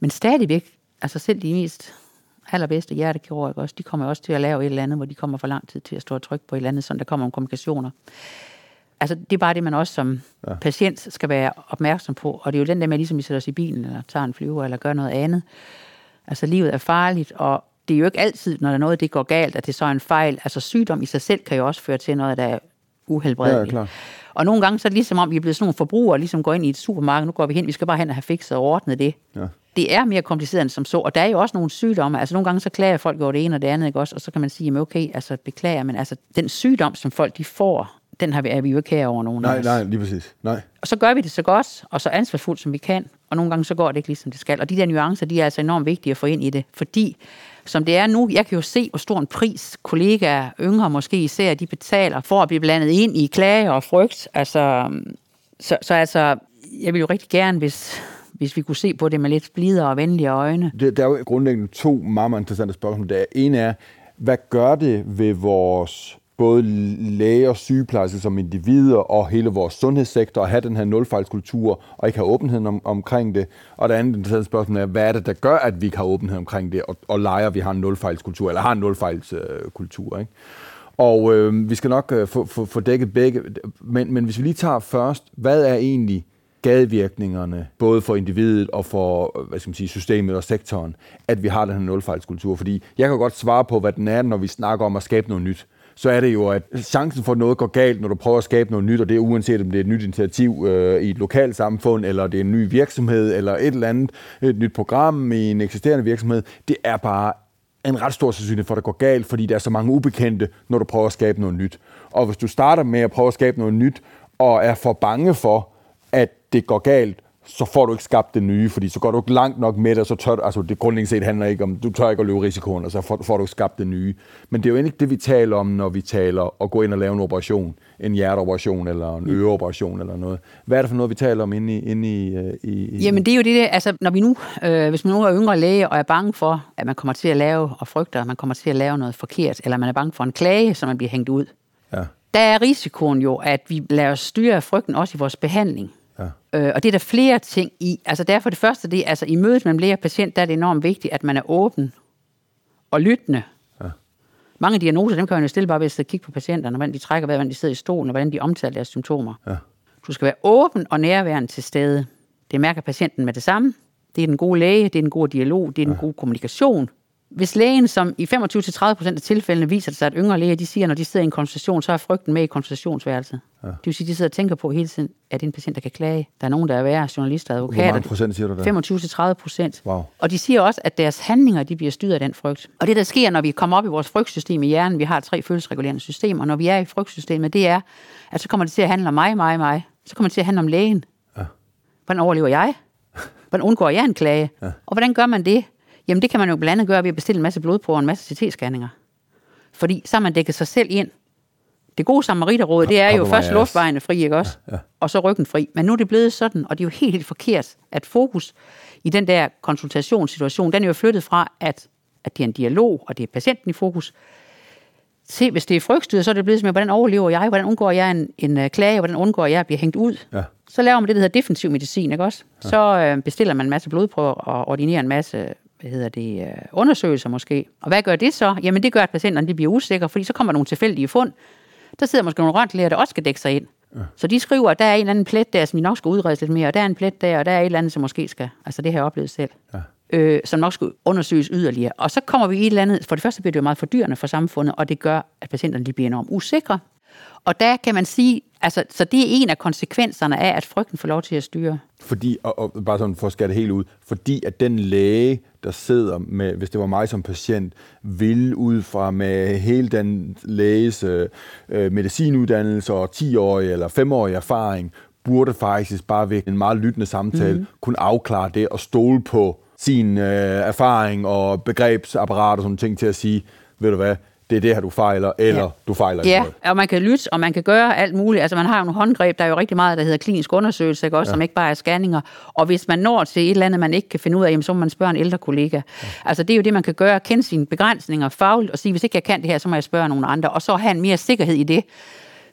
men stadigvæk, altså selv de mest allerbedste hjertekirurger også, de kommer også til at lave et eller andet, hvor de kommer for lang tid til at stå og trykke på et eller andet, sådan der kommer om kommunikationer. Altså, det er bare det, man også som ja. patient skal være opmærksom på, og det er jo den der med, ligesom vi sætter os i bilen, eller tager en flyver, eller gør noget andet. Altså, livet er farligt, og det er jo ikke altid, når der er noget, det går galt, at det så er en fejl. Altså, sygdom i sig selv kan jo også føre til noget, der er uhelbredeligt. Ja, klar. Og nogle gange så er det ligesom om, vi er blevet sådan nogle forbrugere, ligesom går ind i et supermarked, nu går vi hen, vi skal bare hen og have fikset og ordnet det. Ja. Det er mere kompliceret end som så, og der er jo også nogle sygdomme, altså nogle gange så klager folk over det ene og det andet, ikke også? og så kan man sige, okay, altså beklager, men altså den sygdom, som folk de får, den har vi, er vi jo ikke her over nogen Nej, nej, lige præcis. Nej. Og så gør vi det så godt, og så ansvarsfuldt, som vi kan, og nogle gange så går det ikke ligesom det skal. Og de der nuancer, de er altså enormt vigtige at få ind i det, fordi som det er nu, jeg kan jo se, hvor stor en pris kollegaer, yngre måske især, de betaler for at blive blandet ind i klage og frygt. Altså, så, så altså, jeg vil jo rigtig gerne, hvis, hvis vi kunne se på det med lidt blidere og venligere øjne. Det, der er jo grundlæggende to meget, meget interessante spørgsmål. Det ene er, hvad gør det ved vores både læger og sygeplejersker som individer og hele vores sundhedssektor at have den her nulfejlskultur og ikke have åbenhed om, omkring det. Og det andet interessante spørgsmål er, hvad er det, der gør, at vi ikke har åbenhed omkring det og, og leger, at vi har en nulfejlskultur, eller har en nulfejlskultur. Ikke? Og øh, vi skal nok øh, få, få, få dækket begge. Men, men hvis vi lige tager først, hvad er egentlig gadevirkningerne, både for individet og for øh, hvad skal man sige, systemet og sektoren, at vi har den her nulfejlskultur? Fordi jeg kan godt svare på, hvad den er, når vi snakker om at skabe noget nyt så er det jo, at chancen for, at noget går galt, når du prøver at skabe noget nyt, og det er uanset om det er et nyt initiativ øh, i et lokalt samfund, eller det er en ny virksomhed, eller et eller andet, et nyt program i en eksisterende virksomhed, det er bare en ret stor sandsynlighed for, at det går galt, fordi der er så mange ubekendte, når du prøver at skabe noget nyt. Og hvis du starter med at prøve at skabe noget nyt, og er for bange for, at det går galt, så får du ikke skabt det nye, fordi så går du ikke langt nok med det, og så tør altså det grundlæggende set handler ikke om, du tør ikke at løbe risikoen, og så får, får du ikke skabt det nye. Men det er jo ikke det, vi taler om, når vi taler at gå ind og lave en operation, en hjerteoperation eller en øreoperation eller noget. Hvad er det for noget, vi taler om inde i... Inde i, øh, i, i Jamen det er jo det, altså når vi nu, øh, hvis man nu er yngre læge og er bange for, at man kommer til at lave, og frygter, at man kommer til at lave noget forkert, eller man er bange for en klage, som man bliver hængt ud, ja. der er risikoen jo, at vi lader os styre af frygten også i vores behandling. Øh, og det er der flere ting i. Altså derfor det første, det er, altså i mødet mellem læge og patient, der er det enormt vigtigt, at man er åben og lyttende. Ja. Mange diagnoser, dem kan man jo stille bare ved at kigge på patienterne, hvordan de trækker, hvordan de sidder i stolen, og hvordan de omtaler deres symptomer. Ja. Du skal være åben og nærværende til stede. Det mærker patienten med det samme. Det er den gode læge, det er den gode dialog, det er den ja. gode kommunikation. Hvis lægen, som i 25-30% af tilfældene viser sig, at yngre læger, de siger, når de sidder i en konsultation, så er frygten med i konsultationsværelset. Ja. Det vil sige, de sidder og tænker på hele tiden, at det er en patient, der kan klage. Der er nogen, der er værre, journalister, advokater. Hvor mange procent siger du der? 25-30 procent. Wow. Og de siger også, at deres handlinger, de bliver styret af den frygt. Og det, der sker, når vi kommer op i vores frygtsystem i hjernen, vi har tre følelsesregulerende systemer, og når vi er i frygtsystemet, det er, at så kommer det til at handle om mig, mig, mig. Så kommer det til at handle om lægen. Ja. Hvordan overlever jeg? Hvordan undgår jeg en klage? Ja. Og hvordan gør man det? Jamen det kan man jo blandt andet gøre ved at bestille en masse blodprøver og en masse CT-scanninger. Fordi så har man dækket sig selv ind. Det gode samariterråd, det er jo først luftvejene fri, ikke også? Ja, ja. Og så ryggen fri. Men nu er det blevet sådan, og det er jo helt, helt forkert, at fokus i den der konsultationssituation, den er jo flyttet fra, at, at det er en dialog, og det er patienten i fokus. Se, hvis det er frygtstyret, så er det blevet som, hvordan overlever jeg? Hvordan undgår jeg en, en uh, klage? Hvordan undgår jeg at blive hængt ud? Ja. Så laver man det, der hedder defensiv medicin, ikke også? Ja. Så øh, bestiller man en masse blodprøver og ordinerer en masse hvad hedder det, øh, undersøgelser måske. Og hvad gør det så? Jamen det gør, at patienterne de bliver usikre, fordi så kommer nogle tilfældige fund. Der sidder måske nogle røntgenlæger, der også skal dække sig ind. Ja. Så de skriver, at der er en eller anden plet der, som vi nok skal udredes lidt mere, og der er en plet der, og der er et eller andet, som måske skal, altså det har jeg oplevet selv, ja. øh, som nok skal undersøges yderligere. Og så kommer vi i et eller andet, for det første bliver det jo meget fordyrende for samfundet, og det gør, at patienterne de bliver enormt usikre. Og der kan man sige, altså, så det er en af konsekvenserne af, at frygten får lov til at styre. Fordi, og, og bare sådan for at skære det helt ud, fordi at den læge, der sidder med, hvis det var mig som patient, vil ud fra med hele den læges øh, medicinuddannelse og 10-årig eller 5-årig erfaring, burde faktisk bare ved en meget lyttende samtale mm-hmm. kunne afklare det og stole på sin øh, erfaring og begrebsapparat og sådan ting til at sige, ved du hvad, det er det her, du fejler, eller Ja. du fejler Ja, ikke og man kan lytte, og man kan gøre alt muligt. Altså man har jo nogle håndgreb, der er jo rigtig meget, der hedder klinisk undersøgelse, ikke? Også, ja. som ikke bare er scanninger. Og hvis man når til et eller andet, man ikke kan finde ud af, jamen, så må man spørge en ældre kollega. Ja. Altså det er jo det, man kan gøre, kende sine begrænsninger fagligt, og sige, hvis ikke jeg kan det her, så må jeg spørge nogle andre, og så have en mere sikkerhed i det.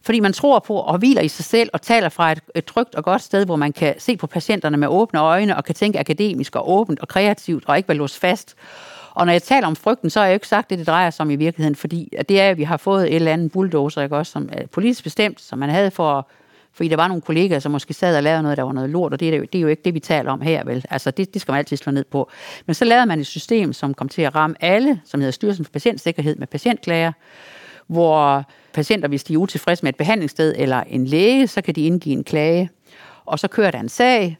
Fordi man tror på og hviler i sig selv og taler fra et, et trygt og godt sted, hvor man kan se på patienterne med åbne øjne og kan tænke akademisk og åbent og kreativt og ikke være låst fast. Og når jeg taler om frygten, så har jeg jo ikke sagt det, det drejer sig om i virkeligheden, fordi det er, at vi har fået et eller andet bulldozer, ikke også, som er politisk bestemt, som man havde for, fordi der var nogle kollegaer, som måske sad og lavede noget, der var noget lort, og det er, jo, det er jo ikke det, vi taler om her, vel? Altså, det, det skal man altid slå ned på. Men så lavede man et system, som kom til at ramme alle, som hedder Styrelsen for Patientsikkerhed med patientklager, hvor patienter, hvis de er utilfredse med et behandlingssted eller en læge, så kan de indgive en klage. Og så kører der en sag,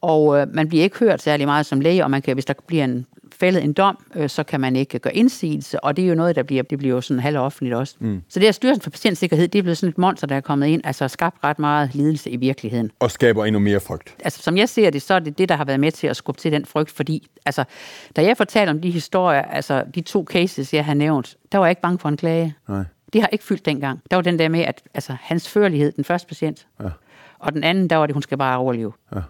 og øh, man bliver ikke hørt særlig meget som læge, og man kan, hvis der bliver en fældet en dom, øh, så kan man ikke gøre indsigelse, og det er jo noget, der bliver, det bliver jo sådan halvoffentligt også. Mm. Så det her Styrelsen for Patientsikkerhed, det er blevet sådan et monster, der er kommet ind, altså skabt ret meget lidelse i virkeligheden. Og skaber endnu mere frygt. Altså, som jeg ser det, så er det det, der har været med til at skubbe til den frygt, fordi, altså, da jeg fortalte om de historier, altså de to cases, jeg har nævnt, der var jeg ikke bange for en klage. Nej. Det har ikke fyldt dengang. Der var den der med, at altså, hans førlighed, den første patient, Ja. og den anden, der var det, hun skal bare overleve. Ja.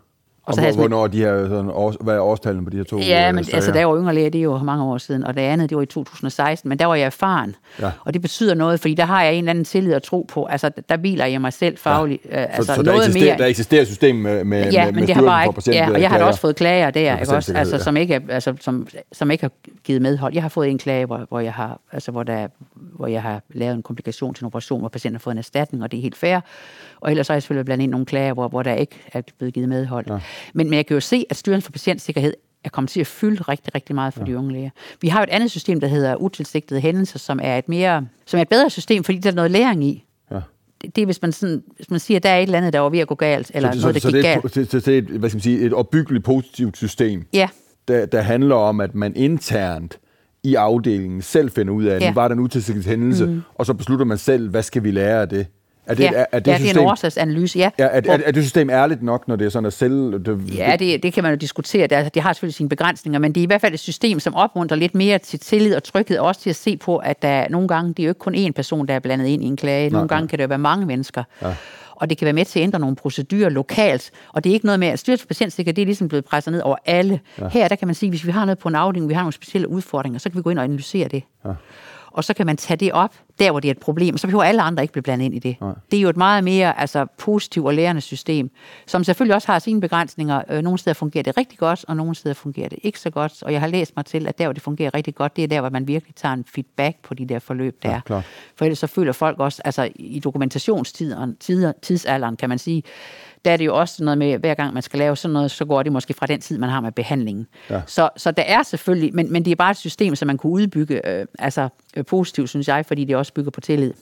Og Og, så og hvor, hvornår de her, sådan, års, hvad er årstallene på de her to Ja, øh, men sager? altså, da jeg var yngre læge, det er jo mange år siden, og det andet, det var i 2016, men der var jeg erfaren. Ja. Og det betyder noget, fordi der har jeg en eller anden tillid at tro på. Altså, der hviler jeg mig selv fagligt. Ja. Så, altså, så der, noget eksisterer, mere, der eksisterer system med, med, ja, med, men med det har bare ikke, ja, og jeg har da også fået klager der, ikke også, altså, som, ikke er, altså, som, som ikke har givet medhold. Jeg har fået en klage, hvor, hvor, jeg, har, altså, hvor, der, hvor jeg har lavet en komplikation til en operation, hvor patienten har fået en erstatning, og det er helt fair. Og ellers har jeg selvfølgelig blandt ind nogle klager, hvor, hvor der ikke er blevet givet medhold. Ja. Men, men jeg kan jo se, at Styrelsen for Patientsikkerhed er kommet til at fylde rigtig, rigtig meget for ja. de unge læger. Vi har jo et andet system, der hedder utilsigtede hændelser, som er et mere, som er et bedre system, fordi der er noget læring i. Ja. Det det er, hvis man, sådan, hvis man siger, at der er et eller andet, der var ved at gå galt, eller så, noget, der så, gik det er, galt. et- så, så det er et, hvad skal man sige, et opbyggeligt positivt system, Ja, der, der handler om, at man internt i afdelingen selv finder ud af, at Ja. nu var der en utilsigtet hændelse, mm. og så beslutter man selv, hvad skal vi lære af det? Er det, ja, er, er det, ja, det er system, en årsagsanalyse, ja. er, er, Hvor- er, er det system ærligt nok, når det er sådan, at selv... Det, Ja, det, det kan man jo diskutere. Det, er- det har selvfølgelig sine begrænsninger, men det er i hvert fald et system, som opmuntrer lidt mere til tillid og tryghed, og også til at se på, at der er nogle gange, det er jo ikke kun én person, der er blandet ind i en klage. Nogle Nej, gange kan det jo være mange mennesker. Ja. Og det kan være med til at ændre nogle procedurer lokalt. Og det er ikke noget med, at Styrelsen Patientsikkerhed, det er ligesom blevet presset ned over alle. Ja. Her, der kan man sige, hvis vi har noget på en afdeling, vi har nogle specielle udfordringer, så kan vi gå ind og analysere det. Ja. Og så kan man tage det op, der hvor det er et problem, så behøver alle andre ikke blive blandet ind i det. Nej. Det er jo et meget mere altså, positivt og lærende system, som selvfølgelig også har sine begrænsninger. Øh, Nogle steder fungerer det rigtig godt, og nogle steder fungerer det ikke så godt. Og jeg har læst mig til, at der hvor det fungerer rigtig godt, det er der, hvor man virkelig tager en feedback på de der forløb, der Ja, klart. For ellers så føler folk også, altså i dokumentationstiden, tider, tidsalderen kan man sige, der er det jo også noget med, hver gang man skal lave sådan noget, så går det måske fra den tid, man har med behandlingen. Ja. Så, så der er selvfølgelig, men, men det er bare et system, som man kunne udbygge øh, altså, øh, positivt, synes jeg, fordi det også bygger på tillid.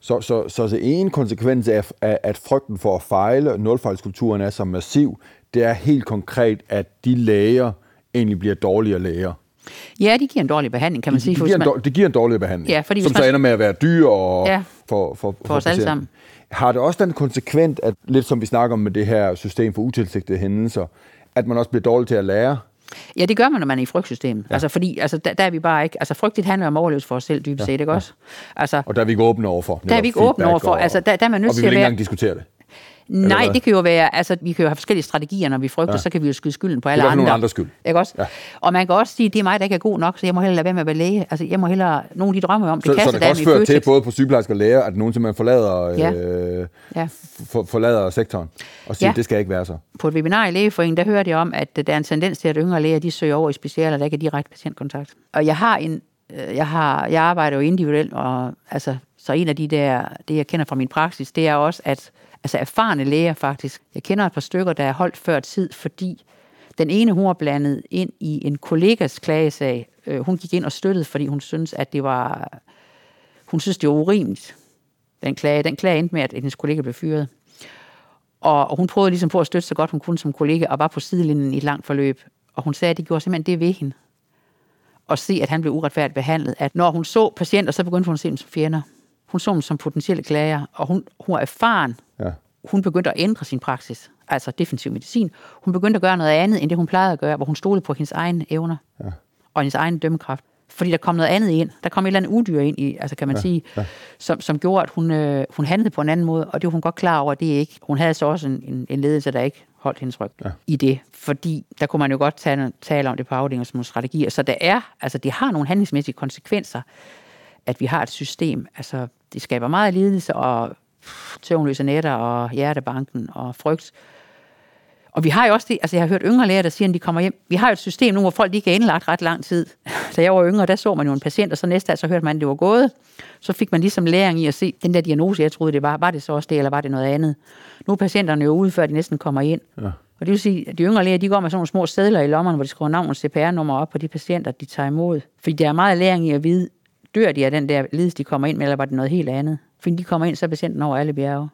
Så, så, så det ene konsekvens af, af, at frygten for at fejle, nulfejlskulturen er så massiv, det er helt konkret, at de læger egentlig bliver dårligere læger. Ja, de giver en dårlig behandling, kan man sige. Det for giver, en, man, det giver en dårlig behandling, Ja, fordi som så man- ender med at være dyr og Ja. for, for, for, os alle sammen. Har det også den konsekvent, at lidt som vi snakker om med det her system for utilsigtede hændelser, at man også bliver dårlig til at lære? Ja, det gør man, når man er i frygtsystemet. Ja. Altså, fordi altså, der, der, er vi bare ikke... Altså, frygteligt handler om overlevelse for os selv, dybest set, ikke også? Altså, Og der er vi ikke åbne overfor. Der er vi ikke åbne overfor. Altså, der- der er man nødt og vi til at vil ikke være- engang diskutere det. Nej, det kan jo være... Altså, vi kan jo have forskellige strategier, når vi frygter, ja. så kan vi jo skyde skylden på alle andre. nogle andres skyld. Ikke også? Ja. Og man kan også sige, det er mig, der ikke er god nok, så jeg må hellere lade være med at være læge. Altså, jeg må hellere... Nogle de drømmer om, det Så, så kaster det kan også føre til, både på sygeplejersker og læger, at nogen simpelthen forlader, Ja. øh, Ja. for, forlader sektoren og siger, Ja. ja. det skal ikke være så. På et webinar i Lægeforeningen, der hørte jeg om, at der er en tendens til, at yngre læger, de søger over i specialer, der ikke er direkte patientkontakt. Og jeg har en, øh, jeg, har, jeg arbejder jo individuelt, og altså, så en af de der, det jeg kender fra min praksis, det er også, at altså erfarne læger faktisk, jeg kender et par stykker, der er holdt før tid, fordi den ene, hun var blandet ind i en kollegas klagesag. Øh, hun gik ind og støttede, fordi hun synes, at det var, hun synes, det var urimeligt, den klage. Den klage endte med, at hendes kollega blev fyret. Og, og hun prøvede ligesom på at støtte så godt hun kunne som kollega, og var på sidelinjen i et langt forløb. Og hun sagde, at det gjorde simpelthen det ved hende. At se, at han blev uretfærdigt behandlet. At når hun så patienter, så begyndte hun at se dem som fjender. Hun så dem som potentielle klager, og hun, hun er erfaren. Hun begyndte at ændre sin praksis, altså defensiv medicin. Hun begyndte at gøre noget andet, end det hun plejede at gøre, hvor hun stolede på hendes egne evner ja. og hendes egen dømmekraft. fordi der kom noget andet ind. Der kom et eller andet udyr ind i, altså kan man ja, sige, ja. Som, som gjorde, at hun, øh, hun handlede på en anden måde, og det var hun godt klar over, at det ikke. Hun havde så også en, en, en ledelse, der ikke holdt hendes ryg ja. i det, fordi der kunne man jo godt tale, tale om det på afdelingen som strategier. Så der er, altså det har nogle handlingsmæssige konsekvenser, at vi har et system. Altså det skaber meget lidelse og tøvnløse nætter og hjertebanken og frygt. Og vi har jo også det, altså jeg har hørt yngre læger, der siger, at de kommer hjem. Vi har jo et system nu, hvor folk ikke er indlagt ret lang tid. Da jeg var yngre, der så man jo en patient, og så næste dag, så hørte man, at det var gået. Så fik man ligesom læring i at se den der diagnose, jeg troede, det var. Var det så også det, eller var det noget andet? Nu er patienterne jo ude, før de næsten kommer ind. Ja. Og det vil sige, at de yngre læger, de går med sådan nogle små sædler i lommerne, hvor de skriver navn og CPR-nummer op på de patienter, de tager imod. Fordi der er meget læring i at vide, dør de af den der lidelse, de kommer ind med, eller var det noget helt andet? Fordi de kommer ind, så er patienten over alle bjerge.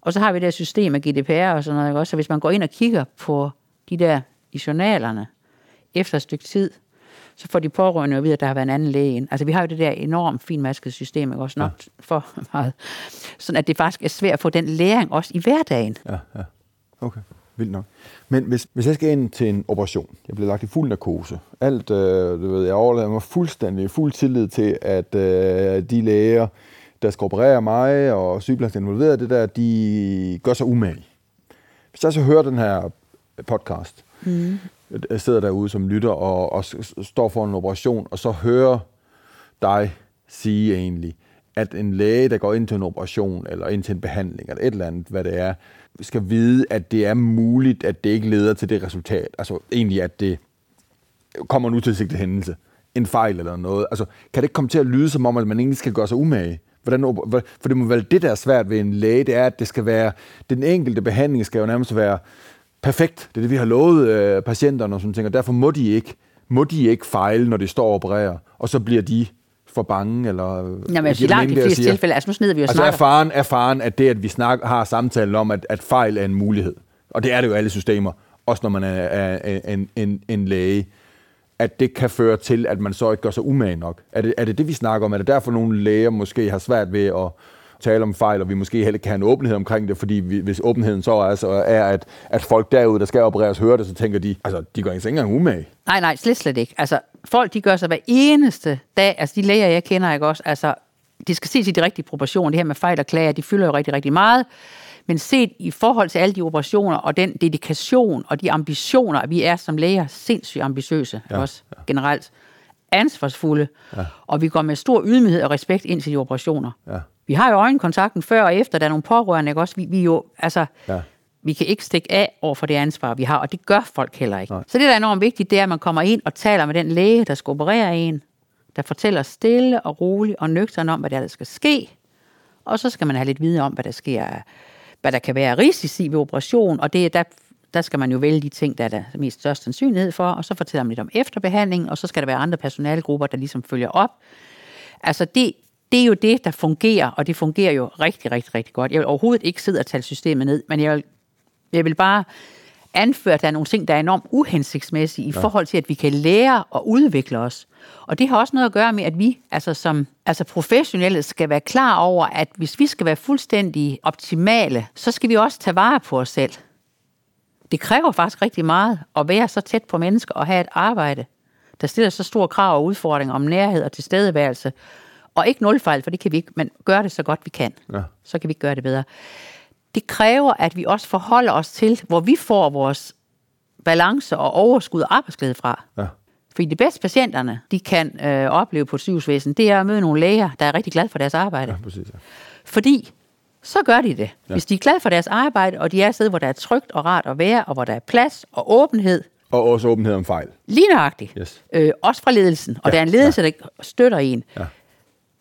Og så har vi det system af GDPR og sådan noget. Også. Så hvis man går ind og kigger på de der i journalerne efter et stykke tid, så får de pårørende at vide, at der har været en anden læge ind. Altså vi har jo det der enormt finmaskede system, ikke? også nok ja. for meget. Sådan at det faktisk er svært at få den læring også i hverdagen. Ja, ja. Okay. Vildt nok. Men hvis, hvis jeg skal ind til en operation, jeg bliver lagt i fuld narkose, alt, øh, du ved, jeg overlader mig fuldstændig fuld tillid til, at øh, de læger, der skal operere mig, og sygeplejersken involveret det der, de gør sig umage. Hvis jeg så hører den her podcast, mm. jeg sidder derude som lytter og, og står for en operation, og så hører dig sige egentlig, at en læge, der går ind til en operation, eller ind til en behandling, eller et eller andet, hvad det er, skal vide, at det er muligt, at det ikke leder til det resultat. Altså egentlig, at det kommer nu til sigte hændelse. En fejl eller noget. Altså, kan det ikke komme til at lyde som om, at man egentlig skal gøre sig umage? Hvordan, for det må være det, der er svært ved en læge, det er, at det skal være, den enkelte behandling skal jo nærmest være perfekt. Det er det, vi har lovet øh, patienterne og sådan ting, og derfor må de ikke, må de ikke fejle, når de står og opererer, og så bliver de for bange, eller... Jamen, jeg siger langt i de fleste tilfælde, altså nu snider vi jo altså snakker. erfaren, erfaren, at det, at vi snak, har samtalen om, at, at fejl er en mulighed, og det er det jo alle systemer, også når man er, er en, en, en læge, at det kan føre til, at man så ikke gør sig umage nok. Er det, er det det, vi snakker om? Er det derfor, nogle læger måske har svært ved at tale om fejl, og vi måske heller kan have en åbenhed omkring det, fordi vi, hvis åbenheden så er, altså er, at, at folk derude, der skal opereres, hører det, så tænker de, altså, de gør ikke engang umage. Nej, nej, slet, slet ikke. Altså, folk, de gør sig hver eneste dag, altså de læger, jeg kender, ikke også, altså, de skal ses i de rigtige proportioner. Det her med fejl og klager, de fylder jo rigtig, rigtig meget. Men set i forhold til alle de operationer og den dedikation og de ambitioner, vi er som læger sindssygt ambitiøse ja, også ja. generelt, ansvarsfulde, ja. og vi går med stor ydmyghed og respekt ind til de operationer. Ja. Vi har jo øjenkontakten før og efter, der er nogle pårørende, ikke også? Vi, vi jo, altså, ja. vi kan ikke stikke af over for det ansvar, vi har, og det gør folk heller ikke. Nej. Så det, der er enormt vigtigt, det er, at man kommer ind og taler med den læge, der skal operere en, der fortæller stille og roligt og nøgtern om, hvad der, der skal ske. Og så skal man have lidt viden om, hvad der sker, hvad der kan være risici ved operation, og det, der, der skal man jo vælge de ting, der er der mest størst sandsynlighed for, og så fortæller man lidt om efterbehandling, og så skal der være andre personalgrupper, der ligesom følger op. Altså det, det er jo det, der fungerer, og det fungerer jo rigtig, rigtig, rigtig godt. Jeg vil overhovedet ikke sidde og tale systemet ned, men jeg vil, jeg vil bare anføre, at der er nogle ting, der er enormt uhensigtsmæssige i ja. forhold til, at vi kan lære og udvikle os. Og det har også noget at gøre med, at vi altså som altså professionelle skal være klar over, at hvis vi skal være fuldstændig optimale, så skal vi også tage vare på os selv. Det kræver faktisk rigtig meget at være så tæt på mennesker og have et arbejde, der stiller så store krav og udfordringer om nærhed og tilstedeværelse, og ikke nulfejl, for det kan vi ikke, men gøre det så godt vi kan. Ja. Så kan vi gøre det bedre. Det kræver, at vi også forholder os til, hvor vi får vores balance og overskud og arbejdsglæde fra. Ja. Fordi de bedste patienterne, de kan øh, opleve på et sygehusvæsen, det er at møde nogle læger, der er rigtig glade for deres arbejde. Ja, præcis, ja. Fordi så gør de det. Ja. Hvis de er glade for deres arbejde, og de er et sted, hvor der er trygt og rart at være, og hvor der er plads og åbenhed. Og også åbenhed om fejl. Lige nøjagtigt. Yes. Øh, også fra ledelsen. Og ja. der er en ledelse, ja. der støtter en. Ja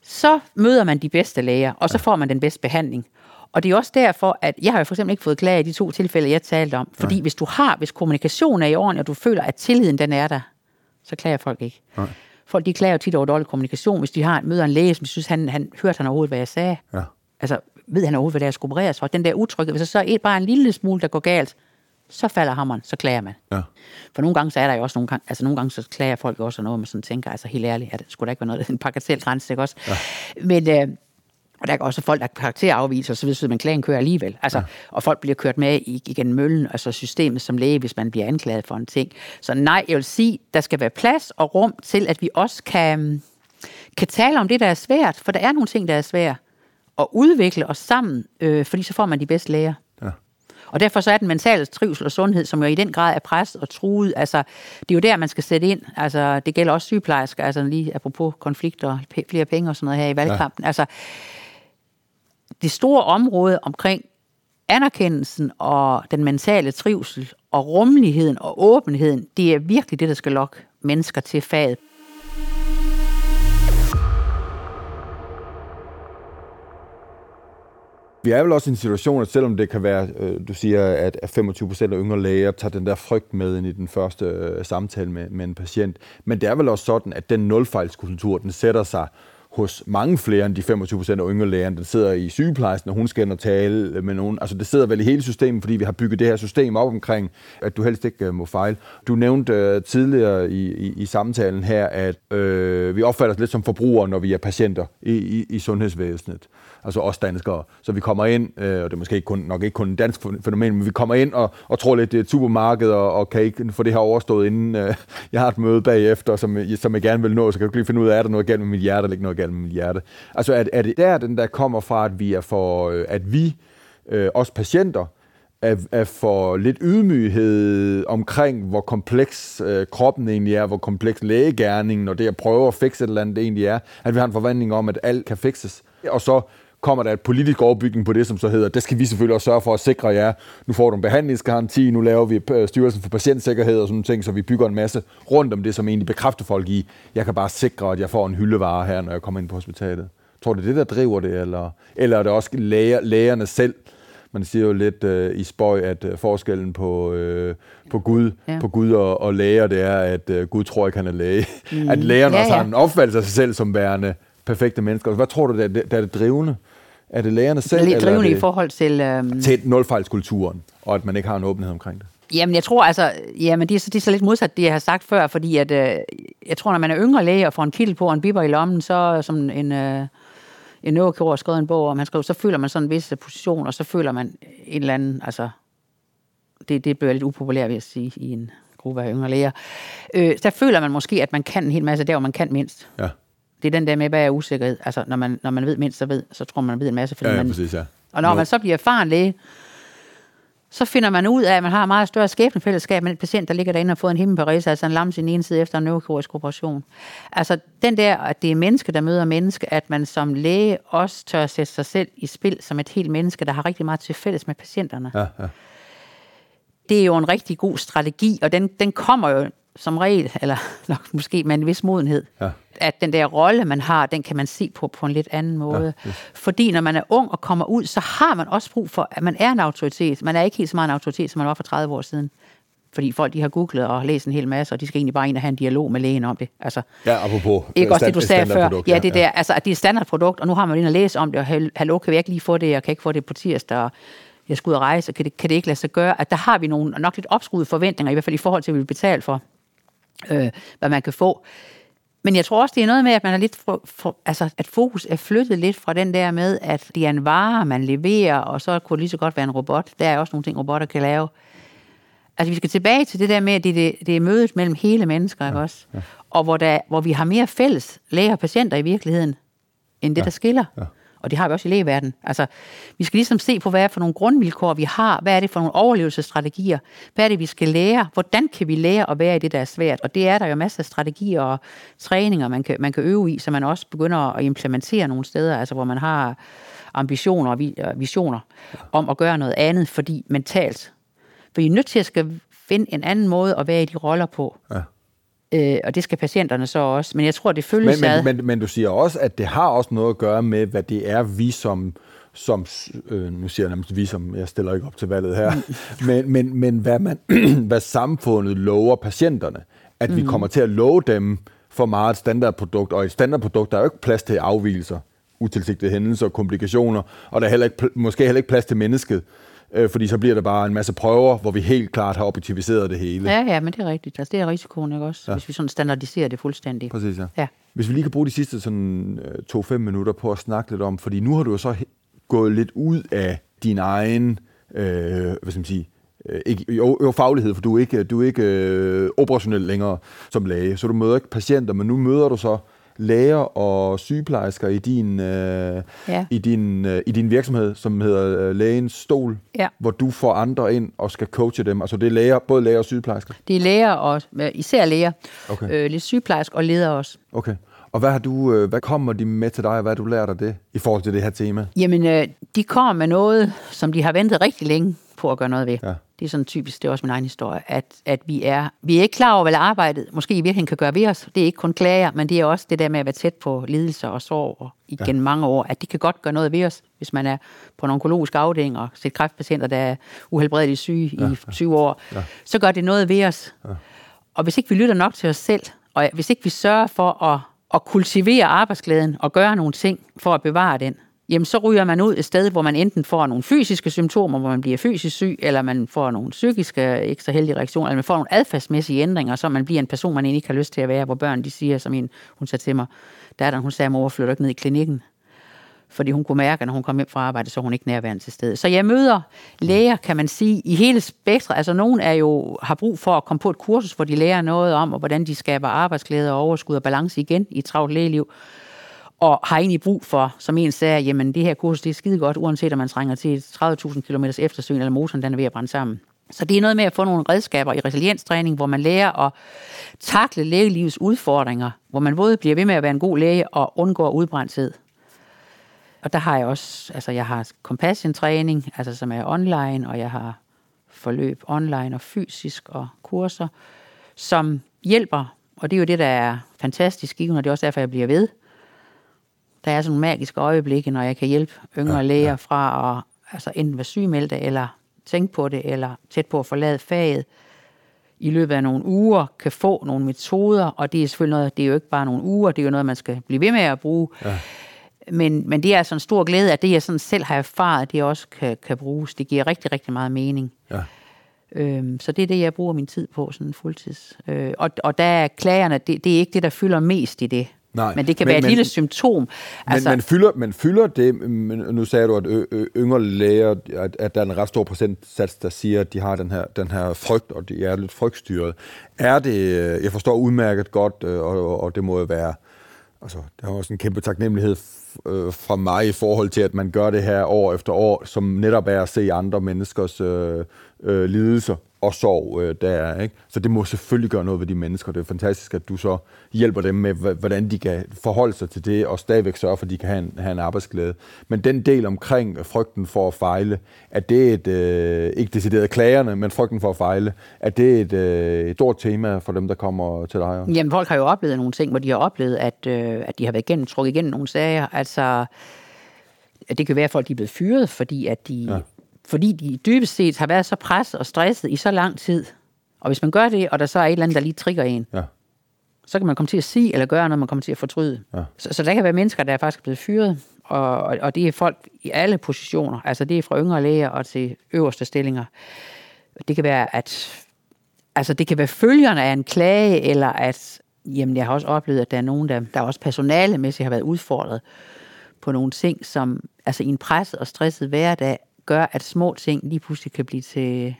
så møder man de bedste læger, og så får man den bedste behandling. Og det er også derfor, at jeg har jo for eksempel ikke fået klage i de to tilfælde, jeg talte om. Fordi Nej. hvis du har, hvis kommunikationen er i orden, og du føler, at tilliden den er der, så klager folk ikke. Nej. Folk de klager jo tit over dårlig kommunikation, hvis de har, møder en læge, som synes, han, han hørte han overhovedet, hvad jeg sagde. Ja. Altså, ved han overhovedet, hvad der skal opereres for? Den der utryghed, hvis der så er bare en lille smule, der går galt, så falder hammeren, så klager man. Ja. For nogle gange så er der jo også nogle gange, altså nogle gange så klager folk også noget, man sådan tænker, altså helt ærligt, at det skulle da ikke være noget, en grænse, ikke også? Ja. Men, øh, Og der er også folk, der karakterafviser, så hvis man klagen kører alligevel. Altså, ja. Og folk bliver kørt med igennem møllen, altså systemet som læge, hvis man bliver anklaget for en ting. Så nej, jeg vil sige, der skal være plads og rum til, at vi også kan, kan tale om det, der er svært. For der er nogle ting, der er svært. Og udvikle os sammen, øh, fordi så får man de bedste læger. Og derfor så er den mentale trivsel og sundhed, som jo i den grad er presset og truet, altså det er jo der, man skal sætte ind. Altså det gælder også sygeplejersker, altså lige apropos konflikter, flere penge og sådan noget her i valgkampen. Ja. Altså det store område omkring anerkendelsen og den mentale trivsel og rummeligheden og åbenheden, det er virkelig det, der skal lokke mennesker til faget. Vi er vel også i en situation, at selvom det kan være, øh, du siger, at 25 procent af yngre læger tager den der frygt med ind i den første øh, samtale med, med en patient, men det er vel også sådan, at den nulfejlskultur, den sætter sig hos mange flere end de 25 procent af yngre læger. Den sidder i sygeplejersken, og hun skal ind og tale med nogen. Altså det sidder vel i hele systemet, fordi vi har bygget det her system op omkring, at du helst ikke øh, må fejle. Du nævnte uh, tidligere i, i, i samtalen her, at øh, vi opfatter os lidt som forbrugere, når vi er patienter i, i, i sundhedsvæsenet altså os danskere. Så vi kommer ind, øh, og det er måske ikke kun, nok ikke kun et dansk fænomen, men vi kommer ind og, og tror lidt, det er et supermarked, og, og kan ikke få det her overstået, inden øh, jeg har et møde bagefter, som, som jeg gerne vil nå, så kan jeg lige finde ud af, er der noget galt med mit hjerte, eller ikke noget galt med mit hjerte. Altså er, er det der, den der kommer fra, at vi er for, øh, at vi, øh, os patienter, er, er for lidt ydmyghed omkring, hvor kompleks øh, kroppen egentlig er, hvor kompleks lægegærningen og det at prøve at fikse et eller andet egentlig er, at vi har en forventning om, at alt kan fikses. Og så kommer der et politisk overbygning på det, som så hedder, det skal vi selvfølgelig også sørge for at sikre jer. Nu får du en behandlingsgaranti, nu laver vi øh, styrelsen for patientsikkerhed og sådan ting, så vi bygger en masse rundt om det, som egentlig bekræfter folk i, jeg kan bare sikre, at jeg får en hyldevare her, når jeg kommer ind på hospitalet. Tror du, det er det, der driver det, eller, eller er det også læger, lægerne selv, man siger jo lidt øh, i spøj, at øh, forskellen på, øh, på Gud, ja. på Gud og, og læger, det er, at øh, Gud tror ikke, han er læge. Mm. At lægerne ja, ja. også har en opfattelse af sig selv som værende perfekte mennesker. Hvad tror du, der er det, der er det drivende? Er det lærerne selv? Det er drivende eller i forhold til... Øhm... Til nulfejlskulturen, og at man ikke har en åbenhed omkring det. Jamen, jeg tror altså, jamen, det, er, det er så lidt modsat det, jeg har sagt før, fordi at, øh, jeg tror, når man er yngre læge og får en kittel på og en biber i lommen, så som en, øh, en neurokirurg har skrevet en bog, og man skriver, så føler man sådan en vis position, og så føler man en eller anden, altså, det, det bliver lidt upopulært, vil jeg sige, i en gruppe af yngre læger. Øh, der føler man måske, at man kan en hel masse der, hvor man kan mindst. Ja. Det er den der med, hvad er usikkerhed. Altså, når man, når man ved mindst, så, ved, så tror man, man ved en masse. Fordi ja, ja, man, præcis, ja. Og når no. man så bliver erfaren læge, så finder man ud af, at man har meget større skæbnefællesskab med en patient, der ligger derinde og får en himmelparis, altså en lam sin ene side efter en neurokirurgisk operation. Altså den der, at det er menneske, der møder menneske, at man som læge også tør sætte sig selv i spil som et helt menneske, der har rigtig meget til fælles med patienterne. Ja, ja. Det er jo en rigtig god strategi, og den, den kommer jo som regel, eller nok måske med en vis modenhed, ja. at den der rolle, man har, den kan man se på på en lidt anden måde. Ja, Fordi når man er ung og kommer ud, så har man også brug for, at man er en autoritet. Man er ikke helt så meget en autoritet, som man var for 30 år siden. Fordi folk de har googlet og læst en hel masse, og de skal egentlig bare ind og have en dialog med lægen om det. Altså, ja, apropos ikke også det, du sagde før. Ja, det der, altså, at det er et standardprodukt, og nu har man ind og læse om det, og hallo, kan vi ikke lige få det, og kan ikke få det på tirsdag, og jeg skal ud og rejse, kan det, kan det ikke lade sig gøre? At der har vi nogle nok lidt opskruede forventninger, i hvert fald i forhold til, at vi vil betale for øh, hvad man kan få. Men jeg tror også, det er noget med, at man er lidt for, for, altså, at fokus er flyttet lidt fra den der med, at det er en vare, man leverer, og så kunne det lige så godt være en robot. Der er også nogle ting, robotter kan lave. Altså, vi skal tilbage til det der med, at det, det, det er mødet mellem hele mennesker, ikke ja, også? Ja. Og hvor, der, hvor vi har mere fælles læger og patienter i virkeligheden, end det, ja, der skiller. Ja og det har vi også i lægeverdenen. Altså, vi skal ligesom se på, hvad er for nogle grundvilkår, vi har, hvad er det for nogle overlevelsesstrategier, hvad er det, vi skal lære, hvordan kan vi lære at være i det, der er svært, og det er der jo masser af strategier og træninger, man kan, man kan øve i, så man også begynder at implementere nogle steder, altså hvor man har ambitioner og øh, visioner om at gøre noget andet, fordi mentalt. For I er nødt til at skal finde en anden måde at være i de roller på. Ja. Øh, og det skal patienterne så også. Men jeg tror, det føles men, men, men, men du siger også, at det har også noget at gøre med, hvad det er, vi som som, øh, nu siger jeg nærmest vi, som jeg stiller ikke op til valget her, men, men, men hvad, man, hvad samfundet lover patienterne. At vi mm. kommer til at love dem for meget standardprodukt, og i et standardprodukt, der er jo ikke plads til afvielser, utilsigtede hændelser og komplikationer, og der er heller ikke, måske heller ikke plads til mennesket øh, fordi så bliver der bare en masse prøver, hvor vi helt klart har objektiviseret det hele. Ja, ja, men det er rigtigt. Altså, det er risikoen, ikke også? Ja. Hvis vi sådan standardiserer det fuldstændig. Præcis, ja. Ja. Hvis vi lige kan bruge de sidste sådan øh, to-fem minutter på at snakke lidt om, fordi nu har du jo så gået lidt ud af din egen, øh, hvad skal man sige, øh, ikke, jo, jo, faglighed, for du er ikke, du er ikke øh, operationel længere som læge, så du møder ikke patienter, men nu møder du så læger og sygeplejersker i din, øh, Ja. i din, øh, i din virksomhed, som hedder øh, Lægens Stol, Ja. hvor du får andre ind og skal coache dem. Altså det er læger, både læger og sygeplejersker. Det er læger, og især læger. Okay. Øh, lidt sygeplejersk og leder også. Okay. Og hvad, har du, øh, hvad kommer de med til dig, og hvad har du lært af det i forhold til det her tema? Jamen, øh, de kommer med noget, som de har ventet rigtig længe på at gøre noget ved. Ja. Det er sådan typisk, det er også min egen historie, at, at vi, er, vi er ikke klar over, hvad arbejdet måske i virkeligheden kan gøre ved os. Det er ikke kun klager, men det er også det der med at være tæt på lidelser og sorg og igen ja. mange år, at de kan godt gøre noget ved os, hvis man er på en onkologisk afdeling og set kræftpatienter, der er uhelbredeligt syge ja, i 20 år. Ja. Så gør det noget ved os. Ja. Og hvis ikke vi lytter nok til os selv, og hvis ikke vi sørger for at, at kultivere arbejdsglæden og gøre nogle ting for at bevare den, jamen så ryger man ud et sted, hvor man enten får nogle fysiske symptomer, hvor man bliver fysisk syg, eller man får nogle psykiske, ikke så heldige reaktioner, eller man får nogle adfærdsmæssige ændringer, så man bliver en person, man egentlig ikke har lyst til at være, hvor børn de siger, som en, hun sagde til mig, der hun sagde, mor, flytter ikke ned i klinikken. Fordi hun kunne mærke, at når hun kom hjem fra arbejde, så var hun ikke nærværende til stede. Så jeg møder læger, kan man sige, i hele spektret. Altså nogen er jo, har brug for at komme på et kursus, hvor de lærer noget om, og hvordan de skaber arbejdsglæde og overskud og balance igen i et travlt lægeliv og har egentlig brug for, som en sagde, jamen det her kursus, det er skide godt, uanset om man trænger til 30.000 km eftersyn, eller motoren den er ved at brænde sammen. Så det er noget med at få nogle redskaber i resilienstræning, hvor man lærer at takle lægelivets udfordringer, hvor man både bliver ved med at være en god læge og undgår udbrændthed. Og der har jeg også, altså jeg har compassion-træning, altså som er online, og jeg har forløb online og fysisk og kurser, som hjælper, og det er jo det, der er fantastisk i, og det er også derfor, jeg bliver ved. Der er sådan nogle magiske øjeblikke, når jeg kan hjælpe yngre ja, læger ja. fra at altså enten være sygemeldte, eller tænke på det, eller tæt på at forlade faget i løbet af nogle uger, kan få nogle metoder, og det er selvfølgelig noget, det er jo ikke bare nogle uger, det er jo noget, man skal blive ved med at bruge. Ja. Men, men det er altså en stor glæde, at det, jeg sådan selv har erfaret, det også kan, kan bruges. Det giver rigtig, rigtig meget mening. Ja. Øhm, så det er det, jeg bruger min tid på, sådan fuldtids. Øh, og, og der er klagerne, det, det er ikke det, der fylder mest i det. Nej, men det kan men- være et men- lille symptom. Altså, men, men, fylder, men fylder det, nu sagde du, at yngre læger, at, at der er en ret stor procentsats, der siger, at de har den her, den her frygt, og de er lidt frygtstyret. Er det, øh, jeg forstår udmærket godt, øh, og, og det må jo være, altså, der er også en kæmpe taknemmelighed øh, fra mig i forhold til, at man gør det her år efter år, som netop er at se andre menneskers øh, øh, lidelser og sorg øh, der er. Ikke? Så det må selvfølgelig gøre noget ved de mennesker. Det er fantastisk, at du så hjælper dem med, hvordan de kan forholde sig til det, og stadigvæk sørge for, at de kan have en, have en arbejdsglæde. Men den del omkring frygten for at fejle, er det et, øh, ikke decideret klagerne, men frygten for at fejle, er det et, øh, et stort tema for dem, der kommer til dig? Jamen, folk har jo oplevet nogle ting, hvor de har oplevet, at, øh, at de har været igennem, trukket igennem nogle sager. Altså, at det kan være, at folk er blevet fyret, fordi, at de, ja. Fordi de dybest set har været så presset og stresset i så lang tid. Og hvis man gør det, og der så er et eller andet, der lige trigger en, Ja. så kan man komme til at sige eller gøre noget, man kommer til at fortryde. Ja. Så, så der kan være mennesker, der er faktisk blevet fyret, og, og, det er folk i alle positioner. Altså det er fra yngre læger og til øverste stillinger. Det kan være, at altså det kan være følgerne af en klage, eller at, jamen jeg har også oplevet, at der er nogen, der, der er også personalemæssigt har været udfordret på nogle ting, som altså i en presset og stresset hverdag gør, at små ting lige pludselig kan blive til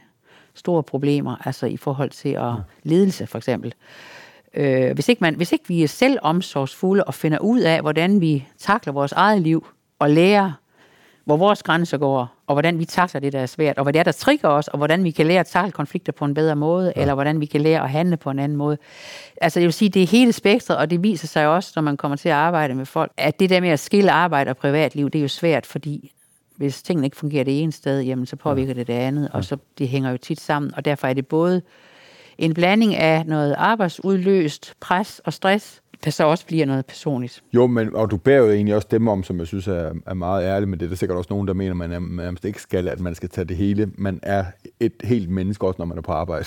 store problemer, altså i forhold til at ledelse for eksempel. Øh, hvis, ikke man, hvis ikke vi er selv omsorgsfulde og finder ud af, hvordan vi takler vores eget liv og lærer, hvor vores grænser går, og hvordan vi takler det, der er svært, og hvad det er, der trigger os, og hvordan vi kan lære at takle konflikter på en bedre måde, ja. eller hvordan vi kan lære at handle på en anden måde. Altså jeg vil sige, det er hele spektret, og det viser sig også, når man kommer til at arbejde med folk, at det der med at skille arbejde og privatliv, det er jo svært, fordi hvis tingene ikke fungerer det ene sted, jamen så påvirker det det andet, og så det hænger jo tit sammen, og derfor er det både en blanding af noget arbejdsudløst pres og stress, der så også bliver noget personligt. Jo, men, og du bærer jo egentlig også dem om, som jeg synes er, er meget ærlig, men det er der sikkert også nogen, der mener, man nærmest ikke skal, at man skal tage det hele. Man er et helt menneske også, når man er på arbejde.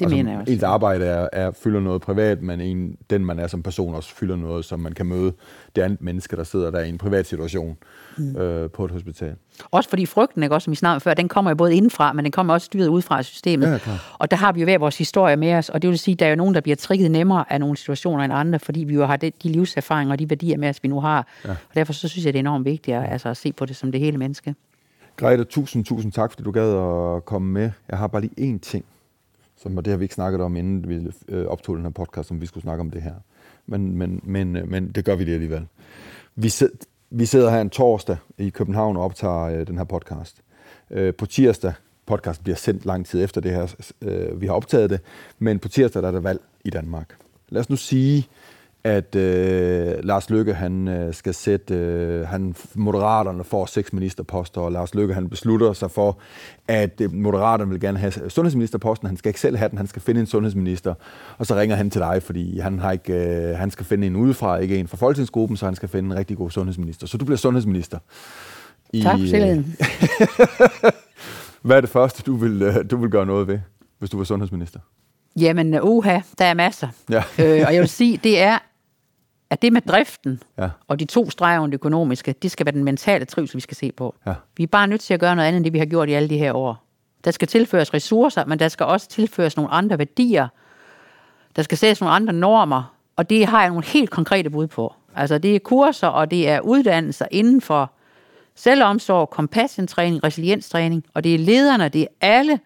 Det mener jeg også. Ens arbejde er, er, fylder noget privat, men en, den, man er som person, også fylder noget, som man kan møde det andet menneske, der sidder der i en privat situation mm. øh, på et hospital. Også fordi frygten, ikke, også, som vi snakkede før, den kommer jo både indenfra, men den kommer også styret ud fra systemet. Ja, klar. og der har vi jo hver vores historie med os, og det vil sige, at der er jo nogen, der bliver trigget nemmere af nogle situationer end andre, fordi vi jo har de, de livserfaringer og de værdier med os, vi nu har. Ja. Og derfor så synes jeg, det er enormt vigtigt at, altså, at se på det som det hele menneske. Grete, tusind, tusind tak, fordi du gad at komme med. Jeg har bare lige én ting, som, og det har vi ikke snakket om, inden vi øh, optog den her podcast, om vi skulle snakke om det her. Men, men, men, øh, men det gør vi det alligevel. Vi, sid, vi sidder her en torsdag i København og optager øh, den her podcast. Øh, på tirsdag, podcasten bliver sendt lang tid efter det her, øh, vi har optaget det, men på tirsdag der er der valg i Danmark. Lad os nu sige, at øh, Lars Løkke han øh, skal sætte, øh, han Moderaterne får seks ministerposter, og Lars Løkke han beslutter sig for, at øh, Moderaterne vil gerne have sundhedsministerposten. Han skal ikke selv have den, han skal finde en sundhedsminister, og så ringer han til dig, fordi han har ikke, øh, han skal finde en udefra, ikke en fra folketingsgruppen, så han skal finde en rigtig god sundhedsminister. Så du bliver sundhedsminister. I, tak for tilliden. Hvad er det første, du vil, øh, du vil gøre noget ved, hvis du var sundhedsminister? Jamen, uha, der er masser. Ja. øh, og jeg vil sige, det er, at det med driften Ja. og de to streger under det økonomiske, det skal være den mentale trivsel, vi skal se på. Ja. Vi er bare nødt til at gøre noget andet, end det vi har gjort i alle de her år. Der skal tilføres ressourcer, men der skal også tilføres nogle andre værdier. Der skal sættes nogle andre normer, og det har jeg nogle helt konkrete bud på. Altså det er kurser, og det er uddannelser inden for selvomsorg, compassion-træning, resilienstræning, og det er lederne, det er alle,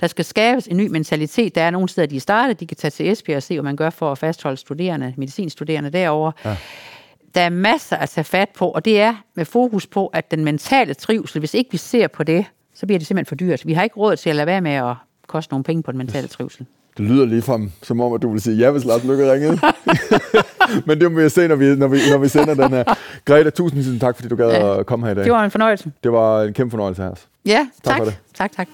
der skal skabes en ny mentalitet. Der er nogle steder, de er startet. De kan tage til Esbjerg og se, hvad man gør for at fastholde studerende, medicinstuderende derovre. Ja. Der er masser at tage fat på, og det er med fokus på, at den mentale trivsel, hvis ikke vi ser på det, så bliver det simpelthen for dyrt. Vi har ikke råd til at lade være med at koste nogle penge på den mentale trivsel. Det lyder lige frem, som om, at du vil sige ja, hvis Lars Løkke ringede. Men det må vi se, når vi, når vi, når vi sender den her. Greta, tusind, tusind tak, fordi du gad ja. at komme her i dag. Det var en fornøjelse. Det var en kæmpe fornøjelse her. Ja, Tak tak. for det. Tak, tak.